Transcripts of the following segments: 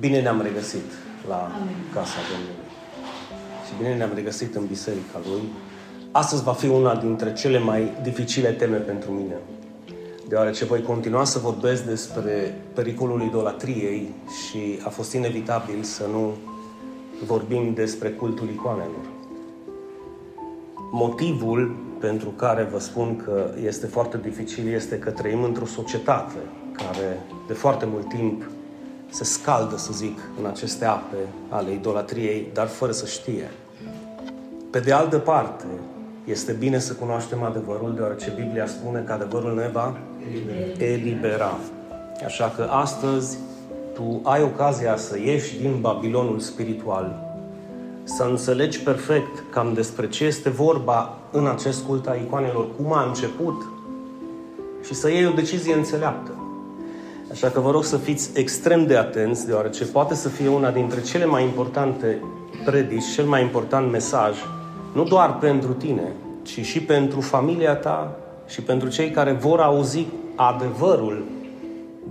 Bine ne-am regăsit la Casa Domnului. Și bine ne-am regăsit în biserica Lui. Astăzi va fi una dintre cele mai dificile teme pentru mine. Deoarece voi continua să vorbesc despre pericolul idolatriei și a fost inevitabil să nu vorbim despre cultul icoanelor. Motivul pentru care vă spun că este foarte dificil este că trăim într-o societate care de foarte mult timp se scaldă, să zic, în aceste ape ale idolatriei, dar fără să știe. Pe de altă parte, este bine să cunoaștem adevărul, deoarece Biblia spune că adevărul ne va elibera. Așa că astăzi tu ai ocazia să ieși din Babilonul spiritual, să înțelegi perfect cam despre ce este vorba în acest cult a icoanelor, cum a început și să iei o decizie înțeleaptă. Așa că vă rog să fiți extrem de atenți, deoarece poate să fie una dintre cele mai importante predici, cel mai important mesaj, nu doar pentru tine, ci și pentru familia ta și pentru cei care vor auzi adevărul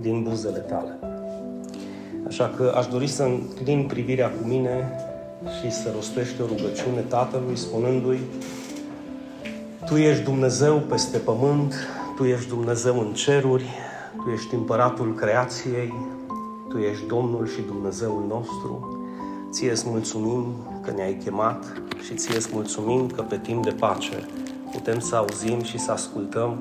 din buzele tale. Așa că aș dori să înclin privirea cu mine și să rostește o rugăciune Tatălui, spunându-i Tu ești Dumnezeu peste pământ, Tu ești Dumnezeu în ceruri, tu ești împăratul creației, Tu ești Domnul și Dumnezeul nostru. Ție îți mulțumim că ne-ai chemat și ție îți mulțumim că pe timp de pace putem să auzim și să ascultăm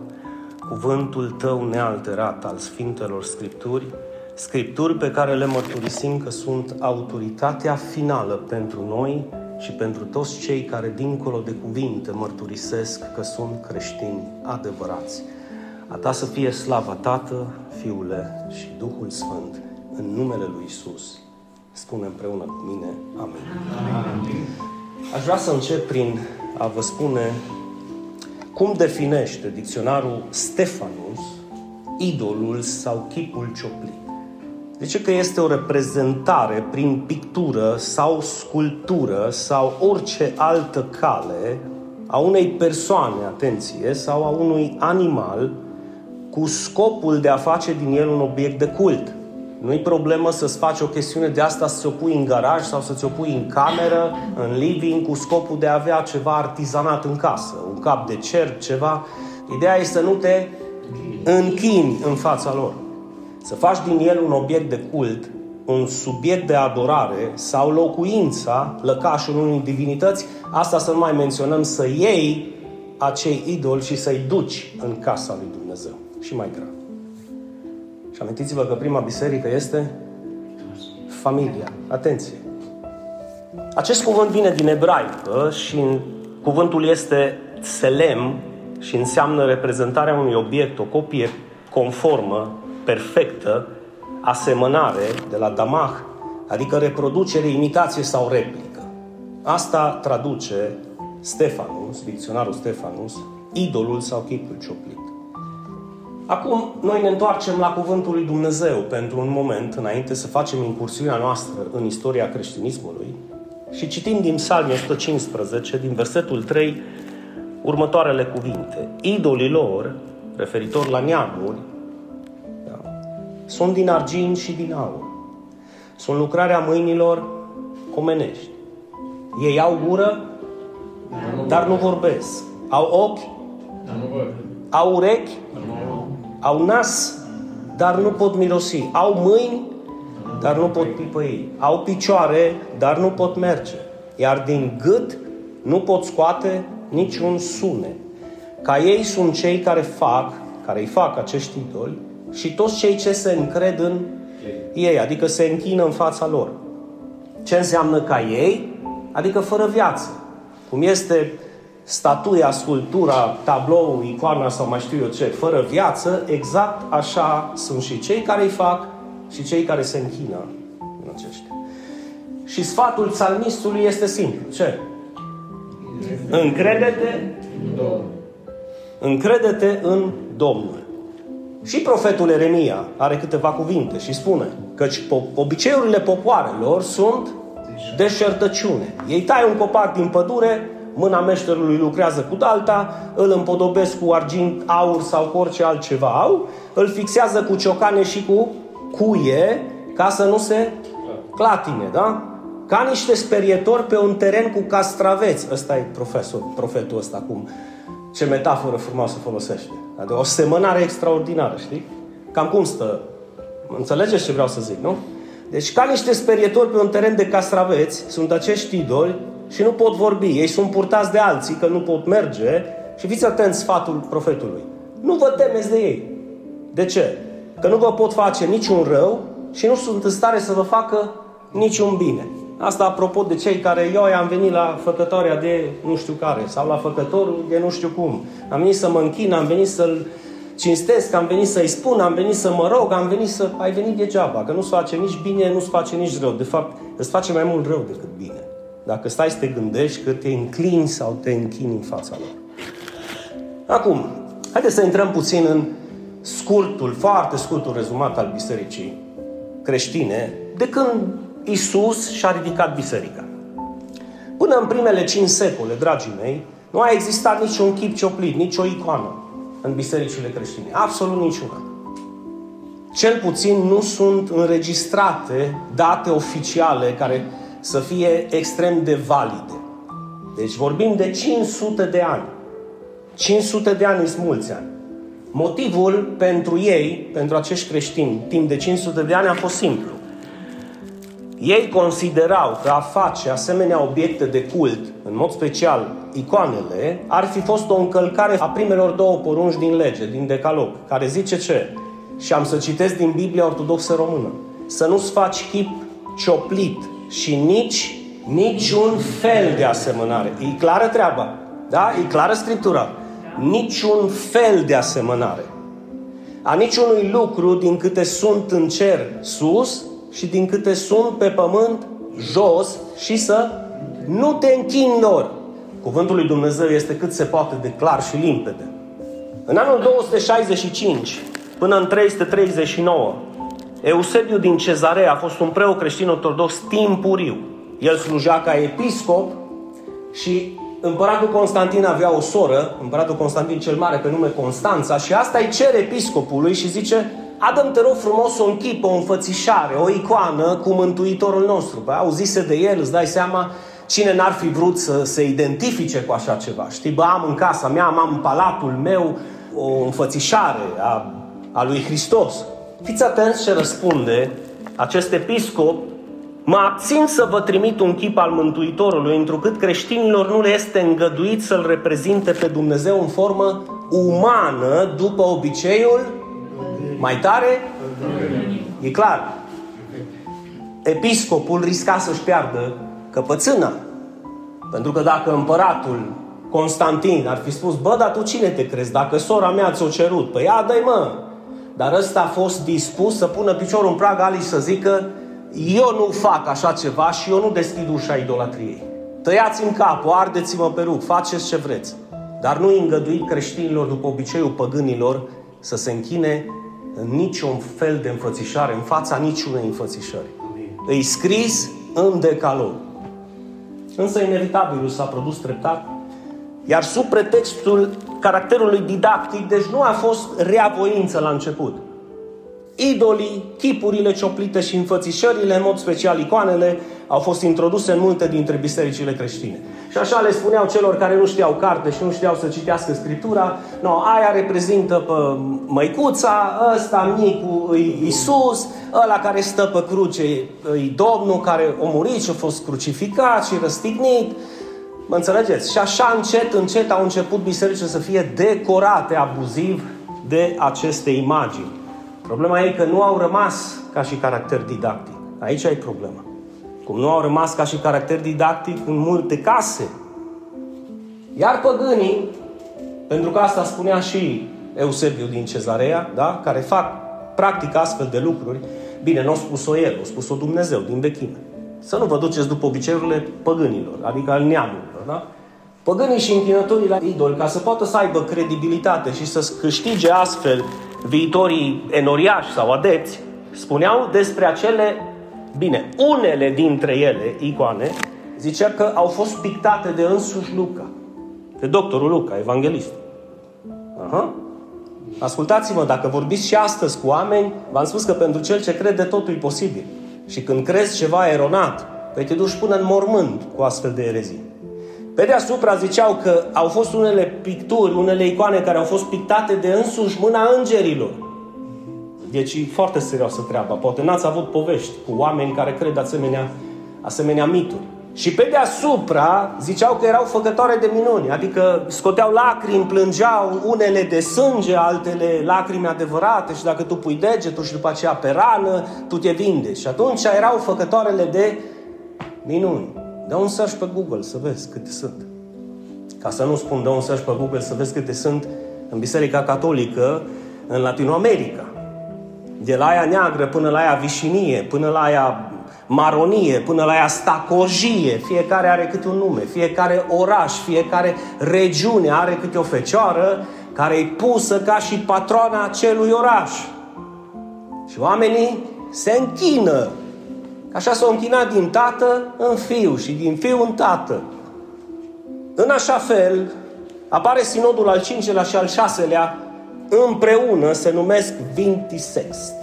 cuvântul Tău nealterat al Sfintelor Scripturi, Scripturi pe care le mărturisim că sunt autoritatea finală pentru noi și pentru toți cei care, dincolo de cuvinte, mărturisesc că sunt creștini adevărați. A ta să fie slava Tată, Fiule și Duhul Sfânt, în numele Lui Isus. Spune împreună cu mine, Amin. Amin. Aș vrea să încep prin a vă spune cum definește dicționarul Stefanus idolul sau chipul cioplit. Zice că este o reprezentare prin pictură sau sculptură sau orice altă cale a unei persoane, atenție, sau a unui animal cu scopul de a face din el un obiect de cult. Nu-i problemă să-ți faci o chestiune de asta să ți-o pui în garaj sau să ți-o pui în cameră, în living, cu scopul de a avea ceva artizanat în casă, un cap de cer, ceva. Ideea este să nu te închini în fața lor. Să faci din el un obiect de cult, un subiect de adorare sau locuința, lăcașul unui divinități, asta să nu mai menționăm, să iei acei idoli și să-i duci în casa lui Dumnezeu și mai grav. Și amintiți-vă că prima biserică este familia. Atenție! Acest cuvânt vine din ebraică și cuvântul este selem și înseamnă reprezentarea unui obiect, o copie conformă, perfectă, asemănare de la damah, adică reproducere, imitație sau replică. Asta traduce Stefanus, dicționarul Stefanus, idolul sau chipul cioplit. Acum, noi ne întoarcem la Cuvântul lui Dumnezeu pentru un moment, înainte să facem incursiunea noastră în istoria creștinismului și citim din Psalmul 115, din versetul 3, următoarele cuvinte. Idolii lor, referitor la neamuri, da, sunt din argint și din aur. Sunt lucrarea mâinilor omenești. Ei au gură, dar nu vorbesc. Au ochi, au urechi, au nas, dar nu pot mirosi. Au mâini, dar nu pot pipăi. Au picioare, dar nu pot merge. Iar din gât nu pot scoate niciun sunet. Ca ei sunt cei care fac, care îi fac acești idoli și toți cei ce se încred în ei, adică se închină în fața lor. Ce înseamnă ca ei? Adică fără viață. Cum este statuia, sculptura, tabloul, icoana sau mai știu eu ce, fără viață, exact așa sunt și cei care îi fac și cei care se închină în aceștia. Și sfatul psalmistului este simplu. Ce? Încrede-te Încrede-te în Domnul. Și profetul Eremia are câteva cuvinte și spune căci obiceiurile popoarelor sunt deșertăciune. Ei tai un copac din pădure, mâna meșterului lucrează cu dalta, îl împodobesc cu argint, aur sau cu orice altceva au, îl fixează cu ciocane și cu cuie, ca să nu se clatine, da? Ca niște sperietori pe un teren cu castraveți. Ăsta e profesor, profetul ăsta, cum, ce metaforă frumoasă folosește. Adică o semănare extraordinară, știi? Cam cum stă? Înțelegeți ce vreau să zic, nu? Deci ca niște sperietori pe un teren de castraveți sunt acești idoli și nu pot vorbi. Ei sunt purtați de alții că nu pot merge și fiți atenți sfatul profetului. Nu vă temeți de ei. De ce? Că nu vă pot face niciun rău și nu sunt în stare să vă facă niciun bine. Asta apropo de cei care eu am venit la făcătoarea de nu știu care sau la făcătorul de nu știu cum. Am venit să mă închin, am venit să-l cinstesc, am venit să-i spun, am venit să mă rog, am venit să... Ai venit degeaba, că nu-ți face nici bine, nu-ți face nici rău. De fapt, îți face mai mult rău decât bine. Dacă stai să te gândești că te înclini sau te închini în fața lor. Acum, haideți să intrăm puțin în scurtul, foarte scurtul rezumat al bisericii creștine, de când Isus și-a ridicat biserica. Până în primele cinci secole, dragii mei, nu a existat niciun chip cioplit, nicio icoană în bisericile creștine. Absolut niciuna. Cel puțin nu sunt înregistrate date oficiale care să fie extrem de valide. Deci vorbim de 500 de ani. 500 de ani sunt mulți ani. Motivul pentru ei, pentru acești creștini, timp de 500 de ani a fost simplu. Ei considerau că a face asemenea obiecte de cult, în mod special icoanele, ar fi fost o încălcare a primelor două porunci din lege, din decalog, care zice ce? Și am să citesc din Biblia Ortodoxă Română. Să nu-ți faci chip cioplit și nici niciun fel de asemănare. E clară treaba. Da? E clară Scriptura. Niciun fel de asemănare. A niciunui lucru din câte sunt în cer sus și din câte sunt pe pământ jos și să nu te închini lor. Cuvântul lui Dumnezeu este cât se poate de clar și limpede. În anul 265 până în 339, Eusebiu din Cezarea a fost un preot creștin ortodox timpuriu. El slujea ca episcop și împăratul Constantin avea o soră, împăratul Constantin cel Mare, pe nume Constanța, și asta îi cere episcopului și zice, Adam, te rog frumos o închipă, o înfățișare, o icoană cu Mântuitorul nostru. Păi, auzise de el, îți dai seama cine n-ar fi vrut să se identifice cu așa ceva. Știi, bă, am în casa mea, am în palatul meu o înfățișare a, a lui Hristos. Fiți atenți ce răspunde acest episcop Mă abțin să vă trimit un chip al Mântuitorului, întrucât creștinilor nu le este îngăduit să-L reprezinte pe Dumnezeu în formă umană, după obiceiul mai tare? E clar. Episcopul risca să-și piardă căpățâna. Pentru că dacă împăratul Constantin ar fi spus, bă, dar tu cine te crezi? Dacă sora mea ți-o cerut, păi ia dă mă. Dar ăsta a fost dispus să pună piciorul în prag Ali și să zică, eu nu fac așa ceva și eu nu deschid ușa idolatriei. Tăiați-mi capul, ardeți-mă pe rug, faceți ce vreți. Dar nu îngădui creștinilor după obiceiul păgânilor să se închine în niciun fel de înfățișare, în fața niciunei înfățișări. Îi scris în decalog. Însă inevitabilul s-a produs treptat, iar sub pretextul caracterului didactic, deci nu a fost reavoință la început idolii, chipurile cioplite și înfățișările, în mod special icoanele, au fost introduse în multe dintre bisericile creștine. Și așa le spuneau celor care nu știau carte și nu știau să citească Scriptura, no, aia reprezintă pe măicuța, ăsta micul îi Iisus, ăla care stă pe cruce îi Domnul care a murit și a fost crucificat și răstignit. Mă înțelegeți? Și așa încet, încet au început bisericile să fie decorate abuziv de aceste imagini. Problema e că nu au rămas ca și caracter didactic. Aici e problema. Cum nu au rămas ca și caracter didactic în multe case. Iar păgânii, pentru că asta spunea și Eusebiu din Cezarea, da? care fac practic astfel de lucruri, bine, nu a spus-o el, a spus-o Dumnezeu din vechime. Să nu vă duceți după obiceiurile păgânilor, adică al neamurilor, da? Păgânii și închinătorii la idol, ca să poată să aibă credibilitate și să câștige astfel viitorii enoriași sau adepți, spuneau despre acele, bine, unele dintre ele, icoane, zicea că au fost pictate de însuși Luca, de doctorul Luca, evanghelist. Aha. Ascultați-mă, dacă vorbiți și astăzi cu oameni, v-am spus că pentru cel ce crede totul e posibil. Și când crezi ceva eronat, păi te duci până în mormânt cu astfel de erezii. Pe deasupra ziceau că au fost unele picturi, unele icoane care au fost pictate de însuși mâna îngerilor. Deci e foarte serioasă treaba. Poate n-ați avut povești cu oameni care cred asemenea, asemenea mituri. Și pe deasupra ziceau că erau făcătoare de minuni, adică scoteau lacrimi, plângeau unele de sânge, altele lacrimi adevărate și dacă tu pui degetul și după aceea pe rană, tu te vindeci. Și atunci erau făcătoarele de minuni. Dă un search pe Google să vezi câte sunt. Ca să nu spun dă un search pe Google să vezi câte sunt în Biserica Catolică în Latinoamerica. De la aia neagră până la aia vișinie, până la aia maronie, până la ea stacojie, fiecare are câte un nume, fiecare oraș, fiecare regiune are câte o fecioară care e pusă ca și patroana acelui oraș. Și oamenii se închină. Așa s-au închinat din tată în fiu și din fiu în tată. În așa fel, apare sinodul al cincelea și al șaselea împreună se numesc Vintisext.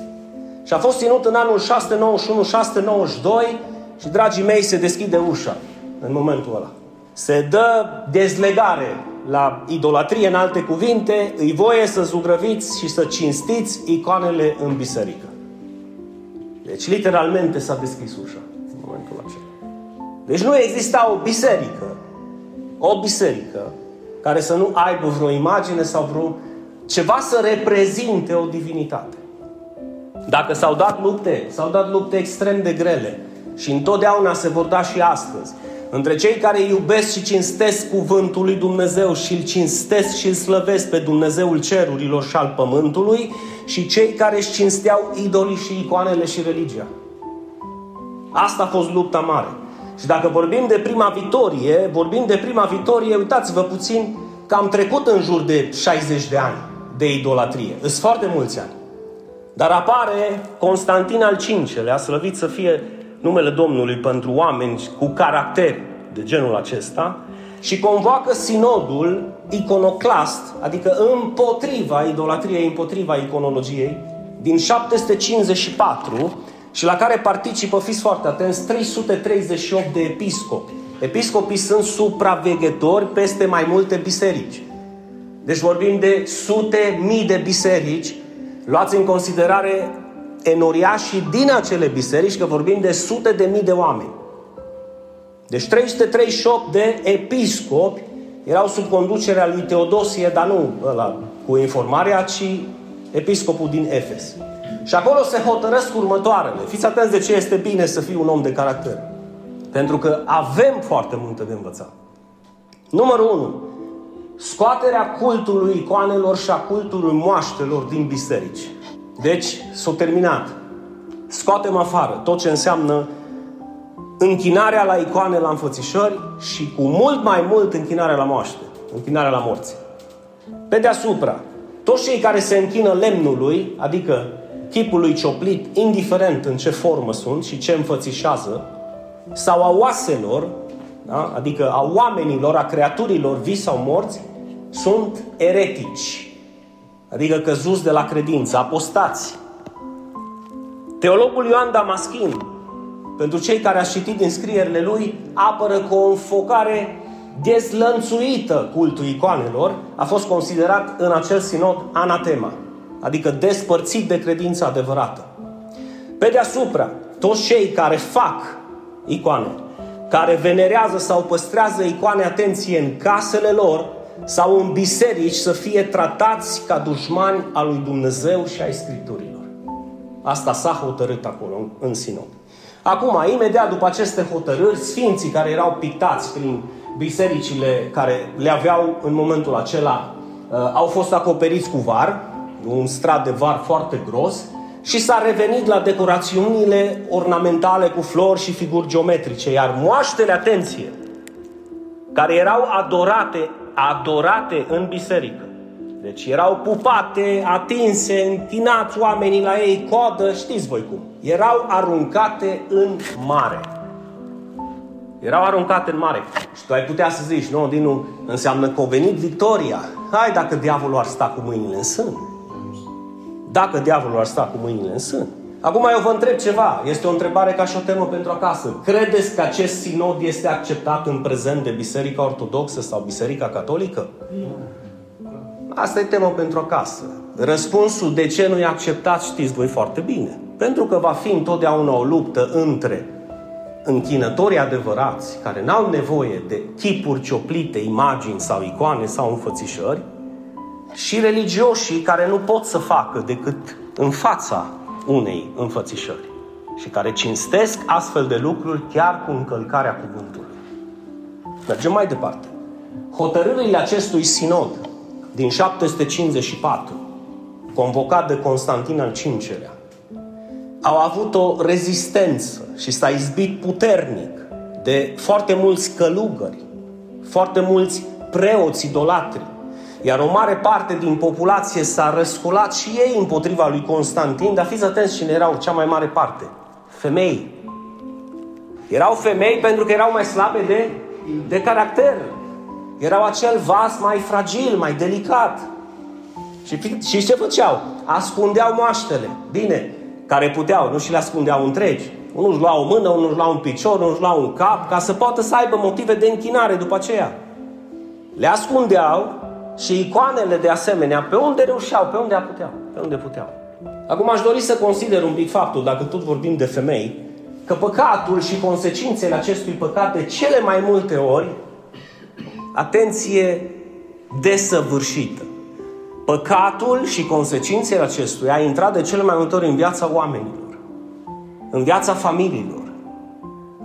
Și a fost ținut în anul 691-692 și, dragii mei, se deschide ușa în momentul ăla. Se dă dezlegare la idolatrie, în alte cuvinte, îi voie să zugrăviți și să cinstiți icoanele în biserică. Deci, literalmente s-a deschis ușa în momentul acela. Deci nu exista o biserică, o biserică, care să nu aibă vreo imagine sau vreo ceva să reprezinte o divinitate. Dacă s-au dat lupte, s-au dat lupte extrem de grele și întotdeauna se vor da și astăzi. Între cei care iubesc și cinstesc cuvântul lui Dumnezeu și îl cinstesc și îl slăvesc pe Dumnezeul cerurilor și al pământului și cei care își cinsteau idolii și icoanele și religia. Asta a fost lupta mare. Și dacă vorbim de prima victorie, vorbim de prima victorie, uitați-vă puțin că am trecut în jur de 60 de ani de idolatrie. Sunt foarte mulți ani. Dar apare Constantin al V-lea, slăvit să fie numele Domnului pentru oameni cu caracter de genul acesta, și convoacă sinodul iconoclast, adică împotriva idolatriei, împotriva iconologiei, din 754 și la care participă, fiți foarte atenți, 338 de episcopi. Episcopii sunt supraveghetori peste mai multe biserici. Deci vorbim de sute mii de biserici Luați în considerare enoriașii din acele biserici, că vorbim de sute de mii de oameni. Deci 338 de episcopi erau sub conducerea lui Teodosie, dar nu ăla cu informarea, ci episcopul din Efes. Și acolo se hotărăsc următoarele. Fiți atenți de ce este bine să fii un om de caracter. Pentru că avem foarte multe de învățat. Numărul 1 scoaterea cultului icoanelor și a cultului moaștelor din biserici. Deci, s-a terminat. Scoatem afară tot ce înseamnă închinarea la icoane, la înfățișări și cu mult mai mult închinarea la moaște, închinarea la morți. Pe deasupra, toți cei care se închină lemnului, adică chipului cioplit, indiferent în ce formă sunt și ce înfățișează, sau a oaselor, da? adică a oamenilor, a creaturilor vii sau morți, sunt eretici, adică căzuți de la credință, apostați. Teologul Ioan Damaschin, pentru cei care au citit din scrierile lui, apără cu o înfocare dezlănțuită cultul icoanelor, a fost considerat în acel sinod anatema, adică despărțit de credința adevărată. Pe deasupra, toți cei care fac icoane, care venerează sau păstrează icoane, atenție, în casele lor, sau în biserici să fie tratați ca dușmani al lui Dumnezeu și ai Scripturilor. Asta s-a hotărât acolo, în sinod. Acum, imediat după aceste hotărâri, sfinții care erau pictați prin bisericile care le aveau în momentul acela, uh, au fost acoperiți cu var, un strat de var foarte gros, și s-a revenit la decorațiunile ornamentale cu flori și figuri geometrice, iar moaștele, atenție, care erau adorate adorate în biserică. Deci erau pupate, atinse, închinați oamenii la ei, coadă, știți voi cum. Erau aruncate în mare. Erau aruncate în mare. Și tu ai putea să zici, nu, Dinu, înseamnă că a venit victoria. Hai dacă diavolul ar sta cu mâinile în sân. dacă diavolul ar sta cu mâinile în sân. Acum eu vă întreb ceva, este o întrebare ca și o temă pentru acasă. Credeți că acest sinod este acceptat în prezent de Biserica Ortodoxă sau Biserica Catolică? Asta e temă pentru acasă. Răspunsul de ce nu e acceptat știți voi foarte bine. Pentru că va fi întotdeauna o luptă între închinătorii adevărați, care n-au nevoie de chipuri cioplite, imagini sau icoane sau înfățișări, și religioșii care nu pot să facă decât în fața unei înfățișări și care cinstesc astfel de lucruri chiar cu încălcarea cuvântului. Mergem mai departe. Hotărârile acestui sinod din 754, convocat de Constantin al V-lea, au avut o rezistență și s-a izbit puternic de foarte mulți călugări, foarte mulți preoți idolatri, iar o mare parte din populație s-a răsculat și ei împotriva lui Constantin, dar fiți atenți cine erau cea mai mare parte. Femei. Erau femei pentru că erau mai slabe de, de caracter. Erau acel vas mai fragil, mai delicat. Și, și ce făceau? Ascundeau moaștele. Bine, care puteau, nu și le ascundeau întregi. Unul își lua o mână, unul își lua un picior, unul își lua un cap, ca să poată să aibă motive de închinare după aceea. Le ascundeau și icoanele de asemenea, pe unde reușeau, pe unde puteau, pe unde puteau. Acum aș dori să consider un pic faptul, dacă tot vorbim de femei, că păcatul și consecințele acestui păcat de cele mai multe ori, atenție desăvârșită. Păcatul și consecințele acestuia a intrat de cele mai multe ori în viața oamenilor, în viața familiilor,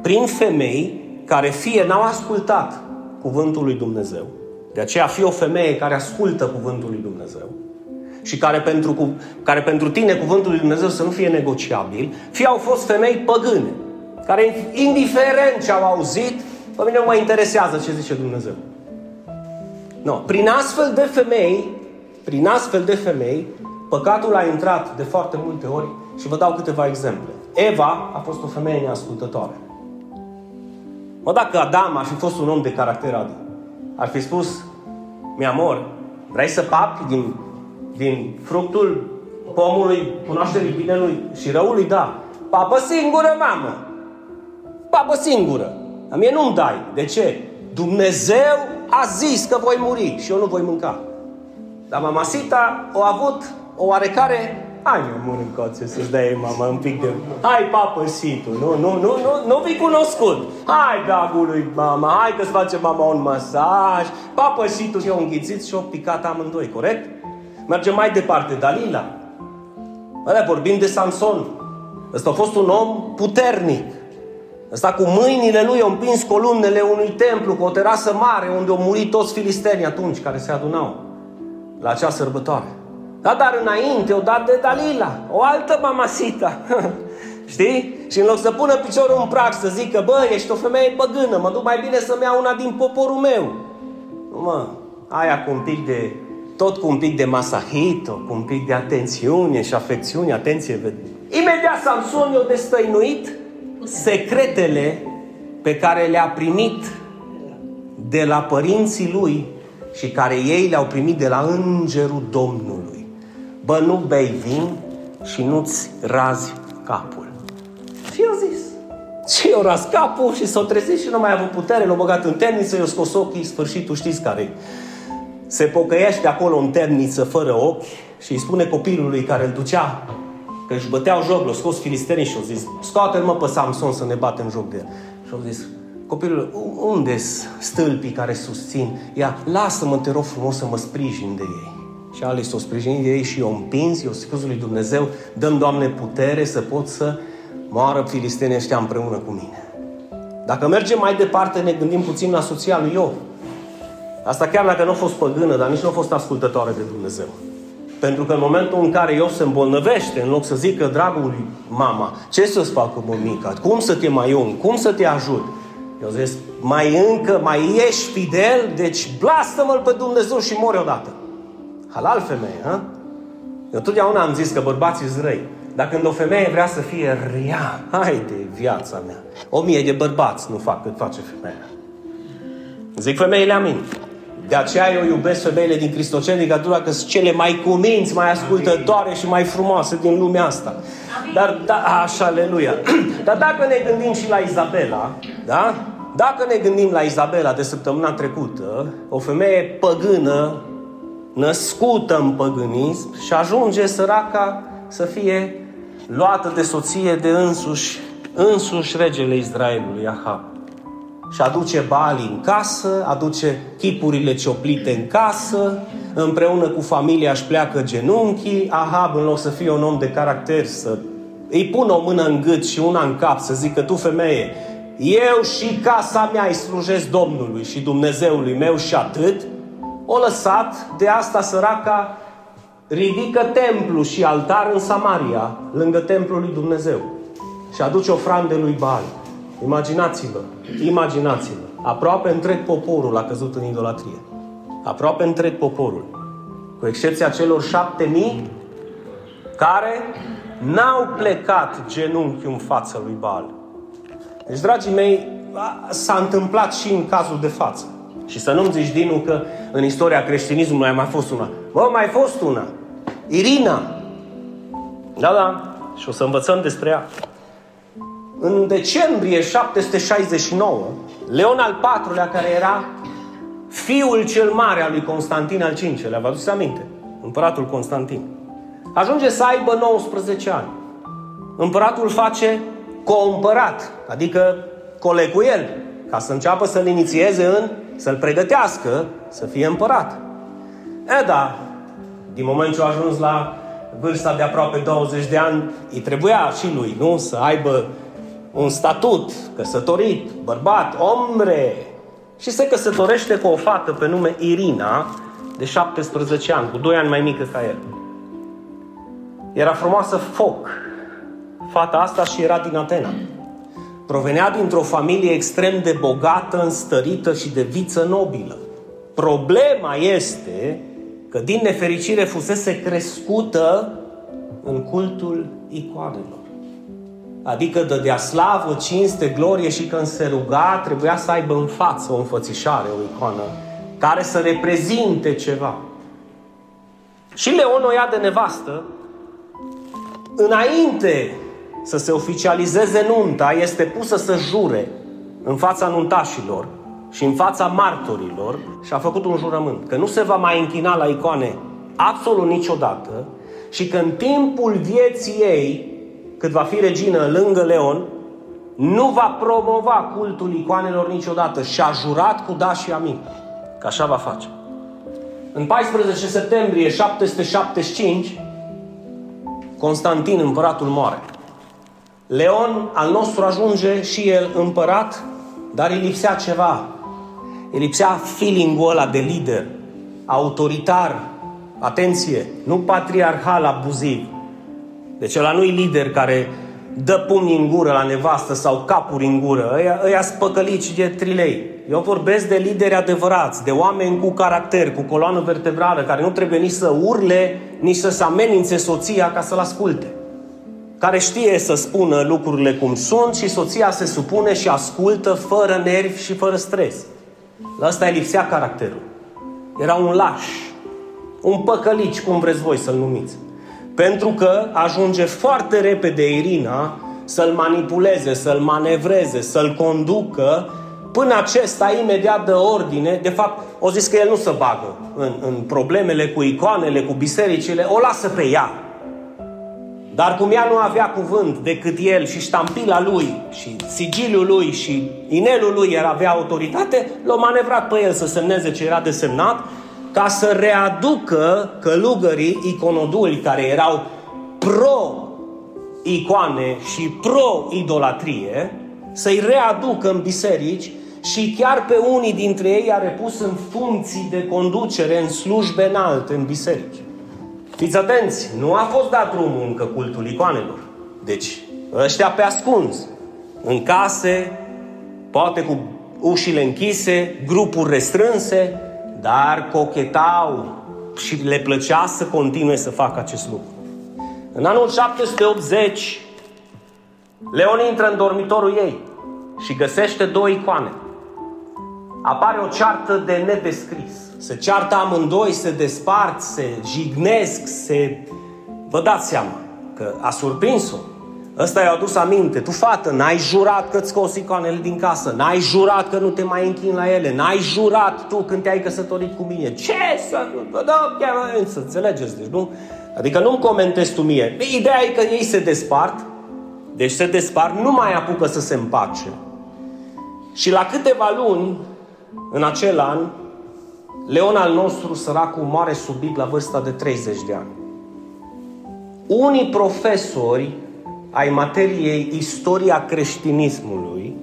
prin femei care fie n-au ascultat cuvântul lui Dumnezeu, de aceea fi o femeie care ascultă cuvântul lui Dumnezeu și care pentru, care pentru tine cuvântul lui Dumnezeu să nu fie negociabil, fie au fost femei păgâne, care indiferent ce au auzit, pe mine nu mă interesează ce zice Dumnezeu. No. Prin astfel de femei, prin astfel de femei, păcatul a intrat de foarte multe ori și vă dau câteva exemple. Eva a fost o femeie neascultătoare. Mă, dacă Adam ar fi fost un om de caracter adânc, ar fi spus, mi amor, vrei să papi din, din fructul pomului cunoașterii binelui și răului? Da. Papă singură, mamă! Papă singură! A mie nu-mi dai. De ce? Dumnezeu a zis că voi muri și eu nu voi mânca. Dar mama Sita a avut o oarecare Hai mă, mă încoțe să-ți dai mama un pic de... Hai papă tu, nu, nu, nu, nu, nu fi cunoscut. Hai dragului mama, hai că-ți face mama un masaj. Papă tu și-o înghițit și-o picat amândoi, corect? Mergem mai departe, Dalila. Alea, vorbim de Samson. Ăsta a fost un om puternic. Ăsta cu mâinile lui a împins columnele unui templu cu o terasă mare unde au murit toți filistenii atunci care se adunau la acea sărbătoare. Da, dar înainte o dat de Dalila, o altă mamasita. Știi? Și în loc să pună piciorul în prag să zică, bă, ești o femeie băgână, mă duc mai bine să-mi iau una din poporul meu. Nu mă, aia cu un pic de, tot cu un pic de masahito, cu un pic de atențiune și afecțiune, atenție. Imediat Samson i-a destăinuit secretele pe care le-a primit de la părinții lui și care ei le-au primit de la îngerul Domnului. Bă, nu bei vin și nu-ți razi capul. Și eu zis. Și eu raz capul și s-o trezit și nu mai a avut putere, l-a băgat în temniță, eu scos ochii, sfârșitul știți care Se pocăiește acolo în temniță fără ochi și îi spune copilului care îl ducea că își băteau joc, l-a scos filistenii și au zis scoate-l mă pe Samson să ne batem joc de el. Și au zis, copilul, unde stâlpii care susțin? Ia, lasă-mă, te rog frumos să mă sprijin de ei și ale s-o sprijinit ei și o împins, eu spus lui Dumnezeu, dăm, Doamne, putere să pot să moară filistenii ăștia împreună cu mine. Dacă mergem mai departe, ne gândim puțin la soția lui Iov. Asta chiar dacă nu a fost păgână, dar nici nu a fost ascultătoare de Dumnezeu. Pentru că în momentul în care Iov se îmbolnăvește, în loc să zică, dragului mama, ce să-ți facă mămica, cum să te mai ung, cum să te ajut, eu zic, mai încă, mai ești fidel, deci blastă-mă pe Dumnezeu și mori odată. Halal femeie, ha? Eu totdeauna am zis că bărbații sunt răi. Dar când o femeie vrea să fie rea, hai de viața mea. O mie de bărbați nu fac cât face femeia. Zic femeile amin. De aceea eu iubesc femeile din Cristocentrica că sunt cele mai cuminți, mai ascultătoare și mai frumoase din lumea asta. Dar, da, așa, aleluia. Dar dacă ne gândim și la Izabela, da? Dacă ne gândim la Izabela de săptămâna trecută, o femeie păgână, născută în păgânism și ajunge săraca să fie luată de soție de însuși, însuși regele Israelului, Ahab. Și aduce bali în casă, aduce chipurile cioplite în casă, împreună cu familia își pleacă genunchii, Ahab în loc să fie un om de caracter, să îi pună o mână în gât și una în cap, să zică tu femeie, eu și casa mea îi slujesc Domnului și Dumnezeului meu și atât, o lăsat, de asta săraca ridică templu și altar în Samaria, lângă templul lui Dumnezeu. Și aduce ofrande lui Baal. Imaginați-vă, imaginați-vă. Aproape întreg poporul a căzut în idolatrie. Aproape întreg poporul. Cu excepția celor șapte mii care n-au plecat genunchi în fața lui Baal. Deci, dragii mei, s-a întâmplat și în cazul de față. Și să nu-mi zici, Dinu, că în istoria creștinismului a mai fost una. Bă, mai fost una. Irina. Da, da. Și o să învățăm despre ea. În decembrie 769, Leon al IV-lea, care era fiul cel mare al lui Constantin al V-lea, vă aduceți aminte? Împăratul Constantin. Ajunge să aibă 19 ani. Împăratul face co-împărat, adică coleg cu el, ca să înceapă să-l inițieze în, să-l pregătească să fie împărat. E da, din moment ce a ajuns la vârsta de aproape 20 de ani, îi trebuia și lui, nu? Să aibă un statut, căsătorit, bărbat, ombre. Și se căsătorește cu o fată pe nume Irina, de 17 ani, cu 2 ani mai mică ca el. Era frumoasă foc, fata asta și era din Atena. Provenea dintr-o familie extrem de bogată, înstărită și de viță nobilă. Problema este că din nefericire fusese crescută în cultul icoanelor. Adică dădea slavă, cinste, glorie și când se ruga trebuia să aibă în față o înfățișare, o icoană, care să reprezinte ceva. Și Leon o ia de nevastă înainte să se oficializeze nunta, este pusă să jure în fața nuntașilor și în fața martorilor și a făcut un jurământ că nu se va mai închina la icoane absolut niciodată și că în timpul vieții ei, cât va fi regină lângă Leon, nu va promova cultul icoanelor niciodată și a jurat cu daș și amin că așa va face. În 14 septembrie 775, Constantin, împăratul, moare. Leon al nostru ajunge și el împărat, dar îi lipsea ceva. Îi lipsea feeling-ul ăla de lider, autoritar, atenție, nu patriarhal abuziv. Deci ăla nu-i lider care dă pumni în gură la nevastă sau capuri în gură. Ăia, ăia spăcălici de trilei. Eu vorbesc de lideri adevărați, de oameni cu caracter, cu coloană vertebrală, care nu trebuie nici să urle, nici să se amenințe soția ca să-l asculte care știe să spună lucrurile cum sunt și soția se supune și ascultă fără nervi și fără stres. La asta îi lipsea caracterul. Era un laș, un păcălici, cum vreți voi să-l numiți. Pentru că ajunge foarte repede Irina să-l manipuleze, să-l manevreze, să-l conducă, până acesta imediat dă ordine. De fapt, o zis că el nu se bagă în, în problemele cu icoanele, cu bisericile, o lasă pe ea. Dar cum ea nu avea cuvânt decât el și ștampila lui și sigiliul lui și inelul lui era avea autoritate, l-a manevrat pe el să semneze ce era desemnat ca să readucă călugării iconoduli care erau pro-icoane și pro-idolatrie, să-i readucă în biserici și chiar pe unii dintre ei a repus în funcții de conducere, în slujbe înalte, în biserici. Fiți atenți, nu a fost dat drumul încă cultul icoanelor. Deci, ăștia pe ascuns, în case, poate cu ușile închise, grupuri restrânse, dar cochetau și le plăcea să continue să facă acest lucru. În anul 780, Leon intră în dormitorul ei și găsește două icoane. Apare o ceartă de nedescris. Se ceartă amândoi, se despart, se jignesc, se... Vă dați seama că a surprins-o. Ăsta i-a adus aminte. Tu, fată, n-ai jurat că-ți scoți icoanele din casă, n-ai jurat că nu te mai închin la ele, n-ai jurat tu când te-ai căsătorit cu mine. Ce să... Da, chiar, să înțelegeți, deci nu... Adică nu-mi comentezi tu mie. Ideea e că ei se despart, deci se despart, nu mai apucă să se împace. Și la câteva luni, în acel an, Leon al nostru, săracul, moare subit la vârsta de 30 de ani. Unii profesori ai materiei istoria creștinismului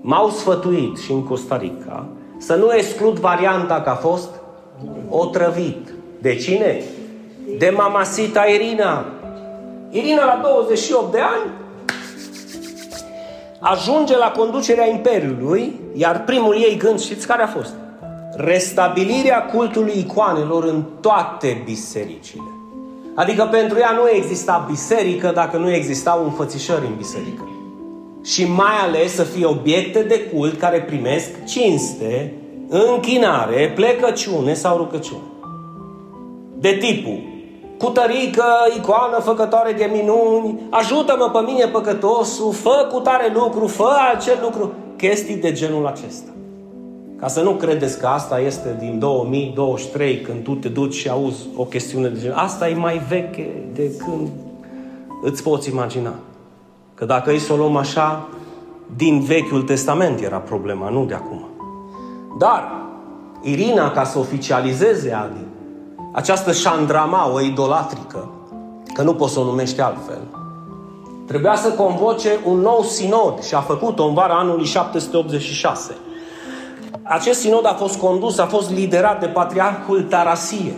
m-au sfătuit și în Costa Rica să nu exclud varianta că a fost otrăvit. De cine? De mamasita Irina. Irina la 28 de ani ajunge la conducerea Imperiului, iar primul ei gând, știți care a fost? Restabilirea cultului icoanelor în toate bisericile. Adică pentru ea nu exista biserică dacă nu existau înfățișări în biserică. Și mai ales să fie obiecte de cult care primesc cinste, închinare, plecăciune sau rugăciune. De tipul, cutărică, icoană făcătoare de minuni, ajută-mă pe mine păcătosul, fă cu tare lucru, fă acel lucru. Chestii de genul acesta. Ca să nu credeți că asta este din 2023, când tu te duci și auzi o chestiune de genul. Asta e mai veche de când îți poți imagina. Că dacă îi să o luăm așa, din Vechiul Testament era problema, nu de acum. Dar Irina, ca să oficializeze Adi, această șandrama, o idolatrică, că nu poți să o numești altfel, trebuia să convoce un nou sinod și a făcut-o în vara anului 786. Acest sinod a fost condus, a fost liderat de patriarhul Tarasie.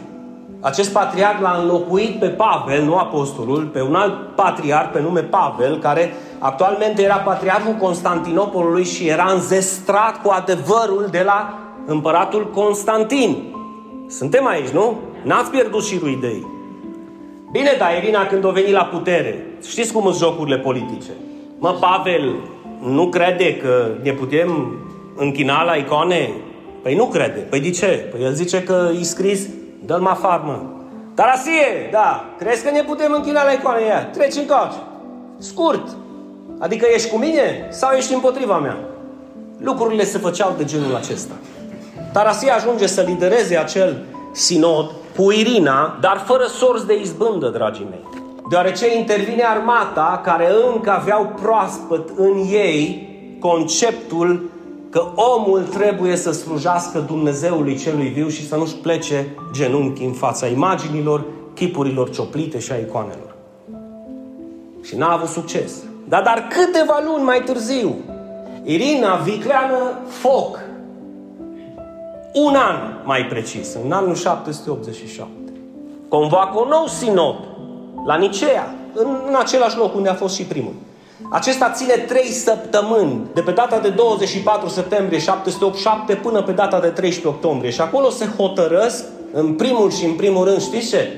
Acest patriarh l-a înlocuit pe Pavel, nu apostolul, pe un alt patriarh pe nume Pavel, care actualmente era patriarhul Constantinopolului și era înzestrat cu adevărul de la împăratul Constantin. Suntem aici, nu? N-ați pierdut și de ei. Bine, dar Irina când a venit la putere, știți cum sunt jocurile politice. Mă, Pavel nu crede că ne putem închina la icoane? Păi nu crede. Păi de ce? Păi el zice că e scris, dă-l mafar, mă. Tarasie, da, crezi că ne putem închina la icoane ea? Treci încoace. Scurt. Adică ești cu mine sau ești împotriva mea? Lucrurile se făceau de genul acesta. Tarasie ajunge să lidereze acel sinod cu Irina, dar fără sorți de izbândă, dragii mei. Deoarece intervine armata care încă aveau proaspăt în ei conceptul că omul trebuie să slujească Dumnezeului celui viu și să nu-și plece genunchi în fața imaginilor, chipurilor cioplite și a icoanelor. Și n-a avut succes. Dar, dar câteva luni mai târziu, Irina vicleană foc. Un an mai precis, în anul 787. Convoacă un nou sinod la Nicea, în, în același loc unde a fost și primul. Acesta ține trei săptămâni, de pe data de 24 septembrie 787 până pe data de 13 octombrie. Și acolo se hotărăsc, în primul și în primul rând, știți ce?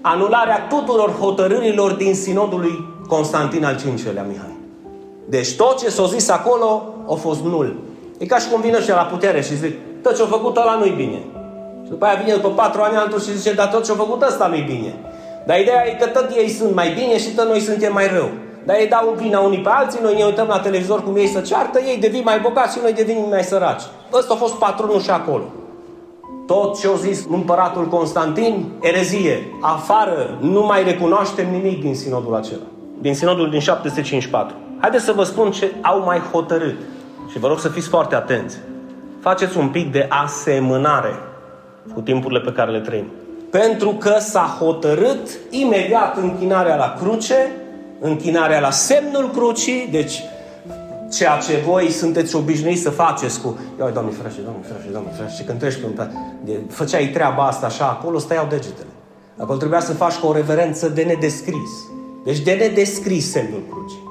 Anularea tuturor hotărârilor din sinodul lui Constantin al V-lea Mihai. Deci tot ce s-a zis acolo a fost nul. E ca și cum vine și la putere și zic, tot ce-a făcut ăla nu-i bine. Și după aia vine după patru ani altul și zice, dar tot ce-a făcut ăsta nu-i bine. Dar ideea e că tot ei sunt mai bine și tot noi suntem mai rău. Dar ei dau vina unii pe alții, noi ne uităm la televizor cum ei să ceartă, ei devin mai bogați și noi devenim mai săraci. Ăsta a fost patronul și acolo. Tot ce a zis împăratul Constantin, erezie, afară, nu mai recunoaștem nimic din sinodul acela. Din sinodul din 754. Haideți să vă spun ce au mai hotărât. Și vă rog să fiți foarte atenți. Faceți un pic de asemănare cu timpurile pe care le trăim. Pentru că s-a hotărât imediat închinarea la cruce închinarea la semnul crucii, deci ceea ce voi sunteți obișnuiți să faceți cu Ioi, Doamne ferește, Doamne ferește, Doamne ferește, când treci pe un făceai treaba asta așa, acolo stăiau degetele. Acolo trebuia să faci cu o reverență de nedescris. Deci de nedescris semnul crucii.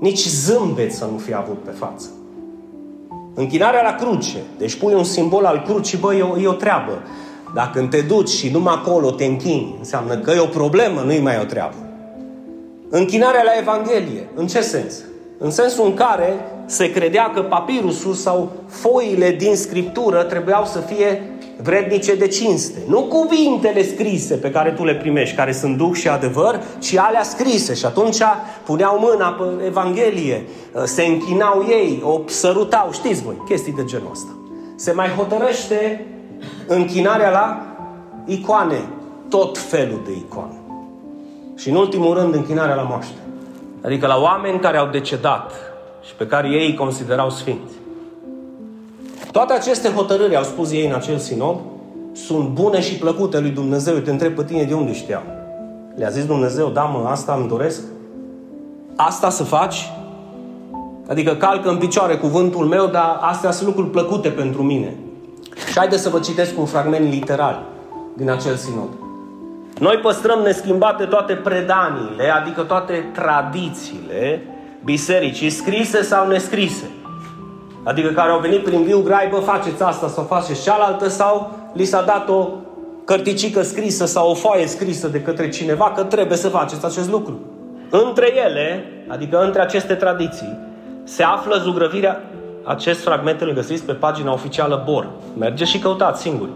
Nici zâmbet să nu fi avut pe față. Închinarea la cruce. Deci pui un simbol al crucii, băi, e o, e o treabă. Dacă te duci și numai acolo te închini, înseamnă că e o problemă, nu-i mai o treabă. Închinarea la Evanghelie. În ce sens? În sensul în care se credea că papirusul sau foile din Scriptură trebuiau să fie vrednice de cinste. Nu cuvintele scrise pe care tu le primești, care sunt duh și adevăr, ci alea scrise. Și atunci puneau mâna pe Evanghelie, se închinau ei, o sărutau, știți voi, chestii de genul ăsta. Se mai hotărăște închinarea la icoane, tot felul de icoane. Și în ultimul rând închinarea la moaște. Adică la oameni care au decedat și pe care ei îi considerau sfinți. Toate aceste hotărâri, au spus ei în acel sinod, sunt bune și plăcute lui Dumnezeu. Te întreb pe tine de unde știau. Le-a zis Dumnezeu, da mă, asta îmi doresc? Asta să faci? Adică calcă în picioare cuvântul meu, dar astea sunt lucruri plăcute pentru mine. Și haideți să vă citesc un fragment literal din acel sinod. Noi păstrăm neschimbate toate predaniile, adică toate tradițiile bisericii, scrise sau nescrise. Adică care au venit prin viu grai, bă, faceți asta sau faceți cealaltă, sau li s-a dat o cărticică scrisă sau o foaie scrisă de către cineva că trebuie să faceți acest lucru. Între ele, adică între aceste tradiții, se află zugrăvirea, acest fragment îl găsiți pe pagina oficială BOR. Mergeți și căutați singuri.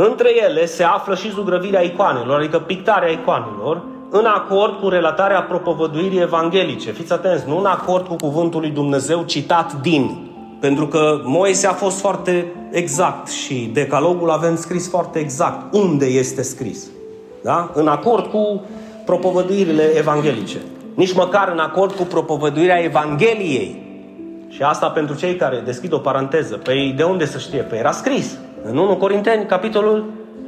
Între ele se află și zugrăvirea icoanelor, adică pictarea icoanelor, în acord cu relatarea propovăduirii evanghelice. Fiți atenți, nu în acord cu cuvântul lui Dumnezeu citat din. Pentru că Moise a fost foarte exact și decalogul avem scris foarte exact unde este scris. Da? În acord cu propovăduirile evanghelice. Nici măcar în acord cu propovăduirea Evangheliei. Și asta pentru cei care deschid o paranteză. Păi de unde să știe? Păi era scris. În 1 Corinteni, capitolul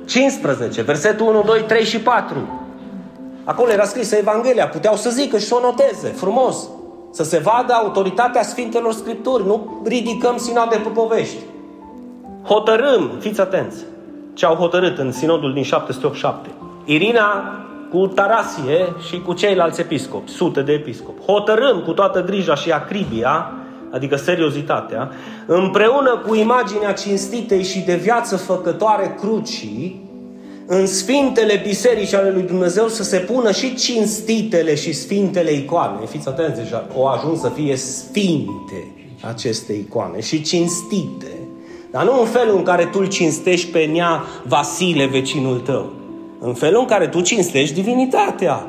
15, versetul 1, 2, 3 și 4. Acolo era scrisă Evanghelia, puteau să zică și să o noteze, frumos. Să se vadă autoritatea Sfintelor Scripturi, nu ridicăm sinode pe povești. Hotărâm, fiți atenți, ce au hotărât în sinodul din 787. Irina cu Tarasie și cu ceilalți episcopi, sute de episcopi. Hotărâm cu toată grija și acribia, adică seriozitatea, împreună cu imaginea cinstitei și de viață făcătoare crucii, în sfintele biserici ale lui Dumnezeu să se pună și cinstitele și sfintele icoane. Fiți atenți, deja o ajuns să fie sfinte aceste icoane și cinstite. Dar nu în felul în care tu îl cinstești pe nea Vasile, vecinul tău. În felul în care tu cinstești divinitatea.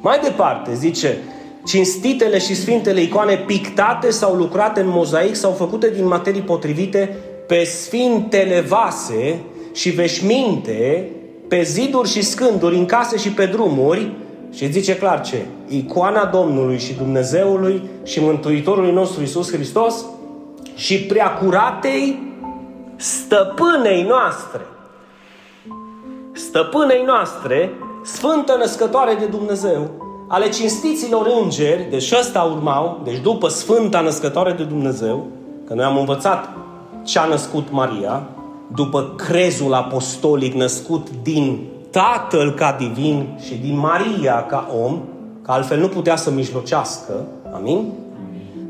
Mai departe, zice, cinstitele și sfintele icoane pictate sau lucrate în mozaic sau făcute din materii potrivite pe sfintele vase și veșminte pe ziduri și scânduri, în case și pe drumuri, și zice clar ce? Icoana Domnului și Dumnezeului și Mântuitorului nostru Isus Hristos și preacuratei stăpânei noastre. Stăpânei noastre, Sfântă Născătoare de Dumnezeu, ale cinstiților îngeri, deci ăsta urmau, deci după Sfânta Născătoare de Dumnezeu, că noi am învățat ce a născut Maria, după crezul apostolic născut din Tatăl ca divin și din Maria ca om, că altfel nu putea să mijlocească, amin?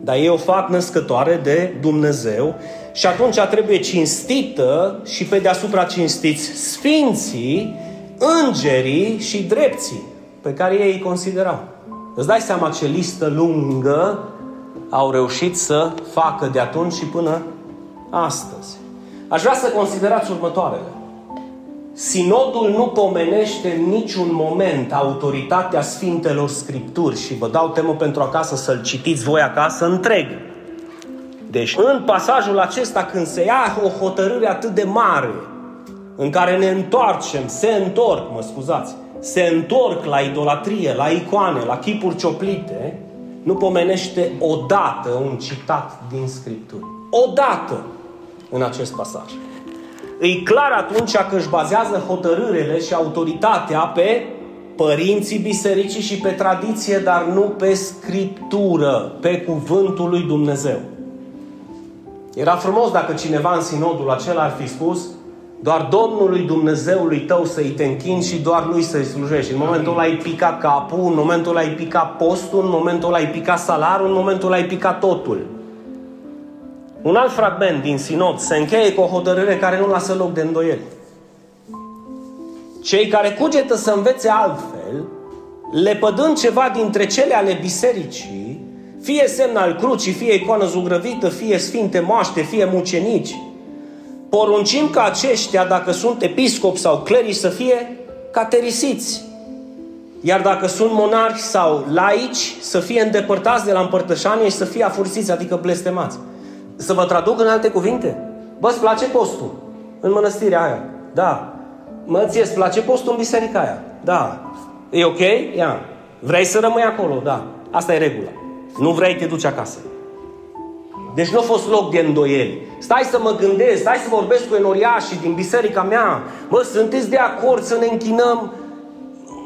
Dar ei o fac născătoare de Dumnezeu și atunci trebuie cinstită și pe deasupra cinstiți sfinții, îngerii și drepții pe care ei îi considerau. Îți dai seama ce listă lungă au reușit să facă de atunci și până astăzi. Aș vrea să considerați următoarele. Sinodul nu pomenește în niciun moment autoritatea Sfintelor Scripturi și vă dau temă pentru acasă să-l citiți voi acasă întreg. Deci în pasajul acesta când se ia o hotărâre atât de mare în care ne întoarcem, se întorc, mă scuzați, se întorc la idolatrie, la icoane, la chipuri cioplite, nu pomenește odată un citat din Scripturi. Odată în acest pasaj. E clar atunci că își bazează hotărârile și autoritatea pe părinții bisericii și pe tradiție, dar nu pe scriptură, pe cuvântul lui Dumnezeu. Era frumos dacă cineva în sinodul acela ar fi spus doar Domnului Dumnezeului tău să-i te închini și doar Lui să-i slujești. În momentul ăla ai picat capul, în momentul ăla ai picat postul, în momentul ăla ai picat salarul, în momentul ăla ai picat totul. Un alt fragment din Sinod se încheie cu o hotărâre care nu lasă loc de îndoieli. Cei care cugetă să învețe altfel, lepădând ceva dintre cele ale bisericii, fie semn al crucii, fie icoană zugrăvită, fie sfinte moaște, fie mucenici, poruncim ca aceștia, dacă sunt episcopi sau clerici, să fie caterisiți. Iar dacă sunt monarhi sau laici, să fie îndepărtați de la împărtășanie și să fie afursiți, adică blestemați. Să vă traduc în alte cuvinte? Bă, îți place postul în mănăstirea aia? Da. Mă, ție îți place postul în biserica aia? Da. E ok? Ia. Vrei să rămâi acolo? Da. Asta e regula. Nu vrei, te duci acasă. Deci nu a fost loc de îndoieli. Stai să mă gândesc, stai să vorbesc cu enoriașii din biserica mea. Mă, sunteți de acord să ne închinăm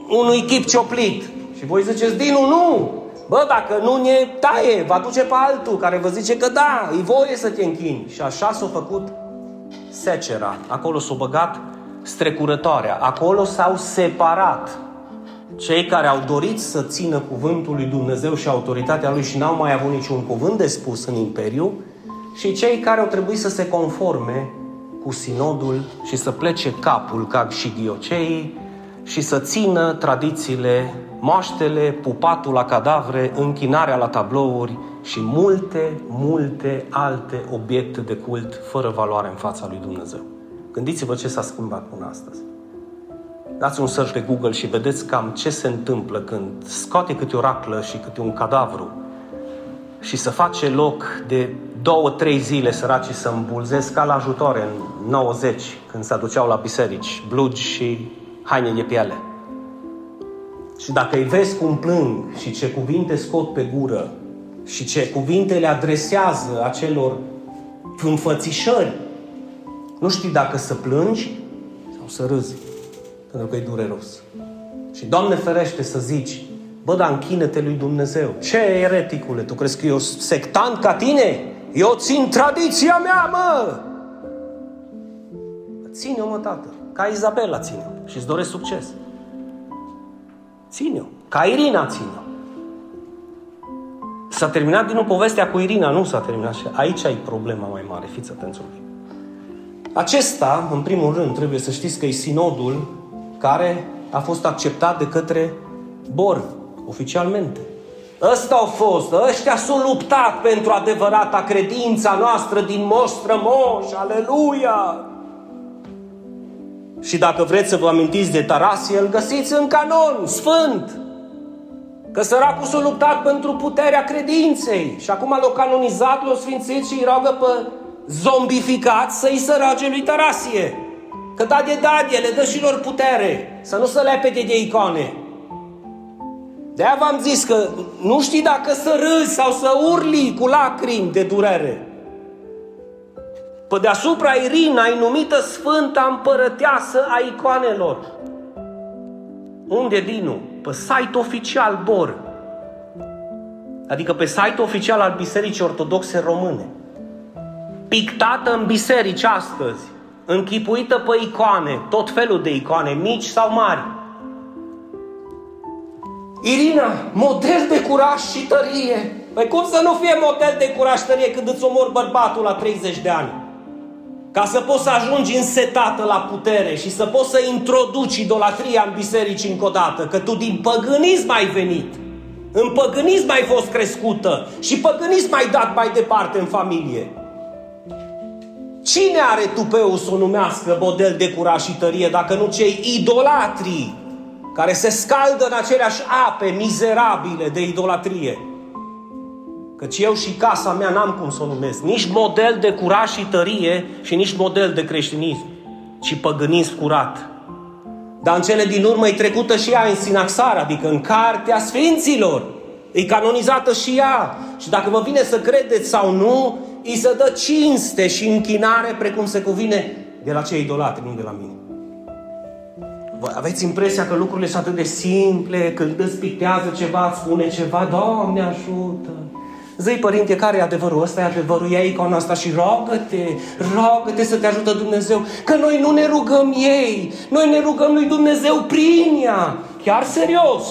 unui chip cioplit? Și voi ziceți, Dinu, nu! Bă, dacă nu ne taie, va duce pe altul care vă zice că da, e voie să te închini. Și așa s-a făcut secera. Acolo s-a băgat strecurătoarea. Acolo s-au separat cei care au dorit să țină cuvântul lui Dumnezeu și autoritatea lui și n-au mai avut niciun cuvânt de spus în imperiu și cei care au trebuit să se conforme cu sinodul și să plece capul ca și ghioceii și să țină tradițiile, moaștele, pupatul la cadavre, închinarea la tablouri și multe, multe alte obiecte de cult fără valoare în fața lui Dumnezeu. Gândiți-vă ce s-a schimbat până astăzi. Dați un search pe Google și vedeți cam ce se întâmplă când scoate câte o raclă și câte un cadavru și să face loc de două, trei zile săracii să îmbulzesc ca la ajutoare în 90, când se aduceau la biserici, blugi și haine de piele. Și dacă îi vezi cum plâng și ce cuvinte scot pe gură și ce cuvinte le adresează acelor înfățișări, nu știi dacă să plângi sau să râzi pentru că e dureros. Și Doamne ferește să zici, bă, dar închină-te lui Dumnezeu. Ce ereticule, tu crezi că eu sectant ca tine? Eu țin tradiția mea, mă! Ține-o, mă, tată. Ca Izabela ține-o. Și îți doresc succes. Ține-o. Ca Irina ține-o. S-a terminat din nou povestea cu Irina, nu s-a terminat. Și aici ai problema mai mare, fiți atenți Acesta, în primul rând, trebuie să știți că e sinodul care a fost acceptat de către Bor, oficialmente. Ăsta au fost, ăștia s-au luptat pentru adevărata credința noastră din moș strămoș, aleluia! Și dacă vreți să vă amintiți de Tarasie, îl găsiți în canon, sfânt. Că săracul s-a luptat pentru puterea credinței și acum l-a canonizat, l-a sfințit și îi rogă pe zombificat să-i sărace lui Tarasie. Că da de dadie, le dă și lor putere, să nu se lepede de icoane. De-aia v-am zis că nu știi dacă să râzi sau să urli cu lacrimi de durere. Pe deasupra Irina ai numită Sfânta Împărăteasă a icoanelor. Unde, Dinu? Pe site oficial Bor. Adică pe site oficial al Bisericii Ortodoxe Române. Pictată în biserici astăzi închipuită pe icoane, tot felul de icoane, mici sau mari. Irina, model de curaj și tărie. Păi cum să nu fie model de curaj și tărie când îți omori bărbatul la 30 de ani? Ca să poți să ajungi însetată la putere și să poți să introduci idolatria în biserici încă o dată, că tu din păgânism ai venit. În păgânism ai fost crescută și păgânism ai dat mai departe în familie. Cine are tupeu să o numească model de curaj și tărie dacă nu cei idolatrii care se scaldă în aceleași ape mizerabile de idolatrie? Căci eu și casa mea n-am cum să o numesc. Nici model de curaj și tărie și nici model de creștinism, ci păgânism curat. Dar în cele din urmă e trecută și ea în sinaxar, adică în cartea Sfinților. E canonizată și ea. Și dacă vă vine să credeți sau nu, îi se dă cinste și închinare precum se cuvine de la cei idolatri, nu de la mine. Voi aveți impresia că lucrurile sunt atât de simple, când îți pictează ceva, îți spune ceva, Doamne ajută! Zăi, părinte, care e adevărul ăsta? E adevărul, ia icoana asta și rogă-te, rogă-te să te ajută Dumnezeu. Că noi nu ne rugăm ei, noi ne rugăm lui Dumnezeu prin ea. Chiar serios,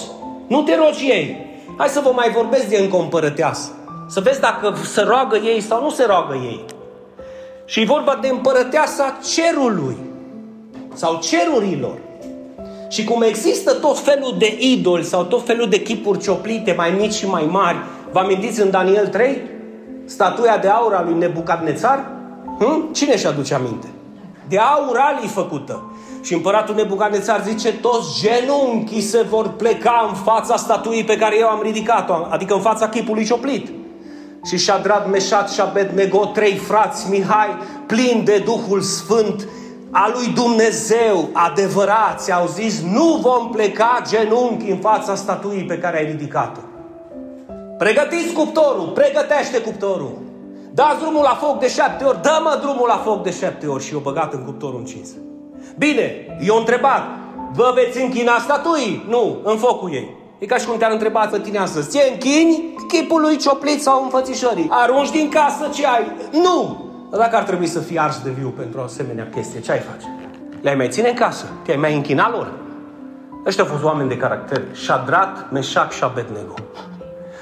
nu te rogi ei. Hai să vă mai vorbesc de încă o împărăteasă. Să vezi dacă se roagă ei sau nu se roagă ei. Și e vorba de împărăteasa cerului sau cerurilor. Și cum există tot felul de idoli sau tot felul de chipuri cioplite, mai mici și mai mari, vă amintiți în Daniel 3? Statuia de aur a lui Nebucadnețar? Hm? Cine și aduce aminte? De aur alii făcută. Și împăratul Nebucanețar zice, toți genunchii se vor pleca în fața statuii pe care eu am ridicat-o, adică în fața chipului cioplit. Și Șadrat, Meșat și Abednego, trei frați, Mihai, plini de Duhul Sfânt, a lui Dumnezeu, adevărați, au zis, nu vom pleca genunchi în fața statuii pe care ai ridicat-o. Pregătiți cuptorul, pregătește cuptorul. Dați drumul la foc de șapte ori, dă-mă drumul la foc de șapte ori și o băgat în cuptorul încins. Bine, eu întrebat, vă veți închina statuii? Nu, în focul ei. E ca și cum te-ar întreba pe tine astăzi, ți închini chipul lui cioplit sau înfățișării? Arunci din casă ce ai? Nu! Dar dacă ar trebui să fii ars de viu pentru o asemenea chestie, ce ai face? Le-ai mai ține în casă? Te-ai mai închina lor? Ăștia au fost oameni de caracter. Shadrat, Meșac și Abednego.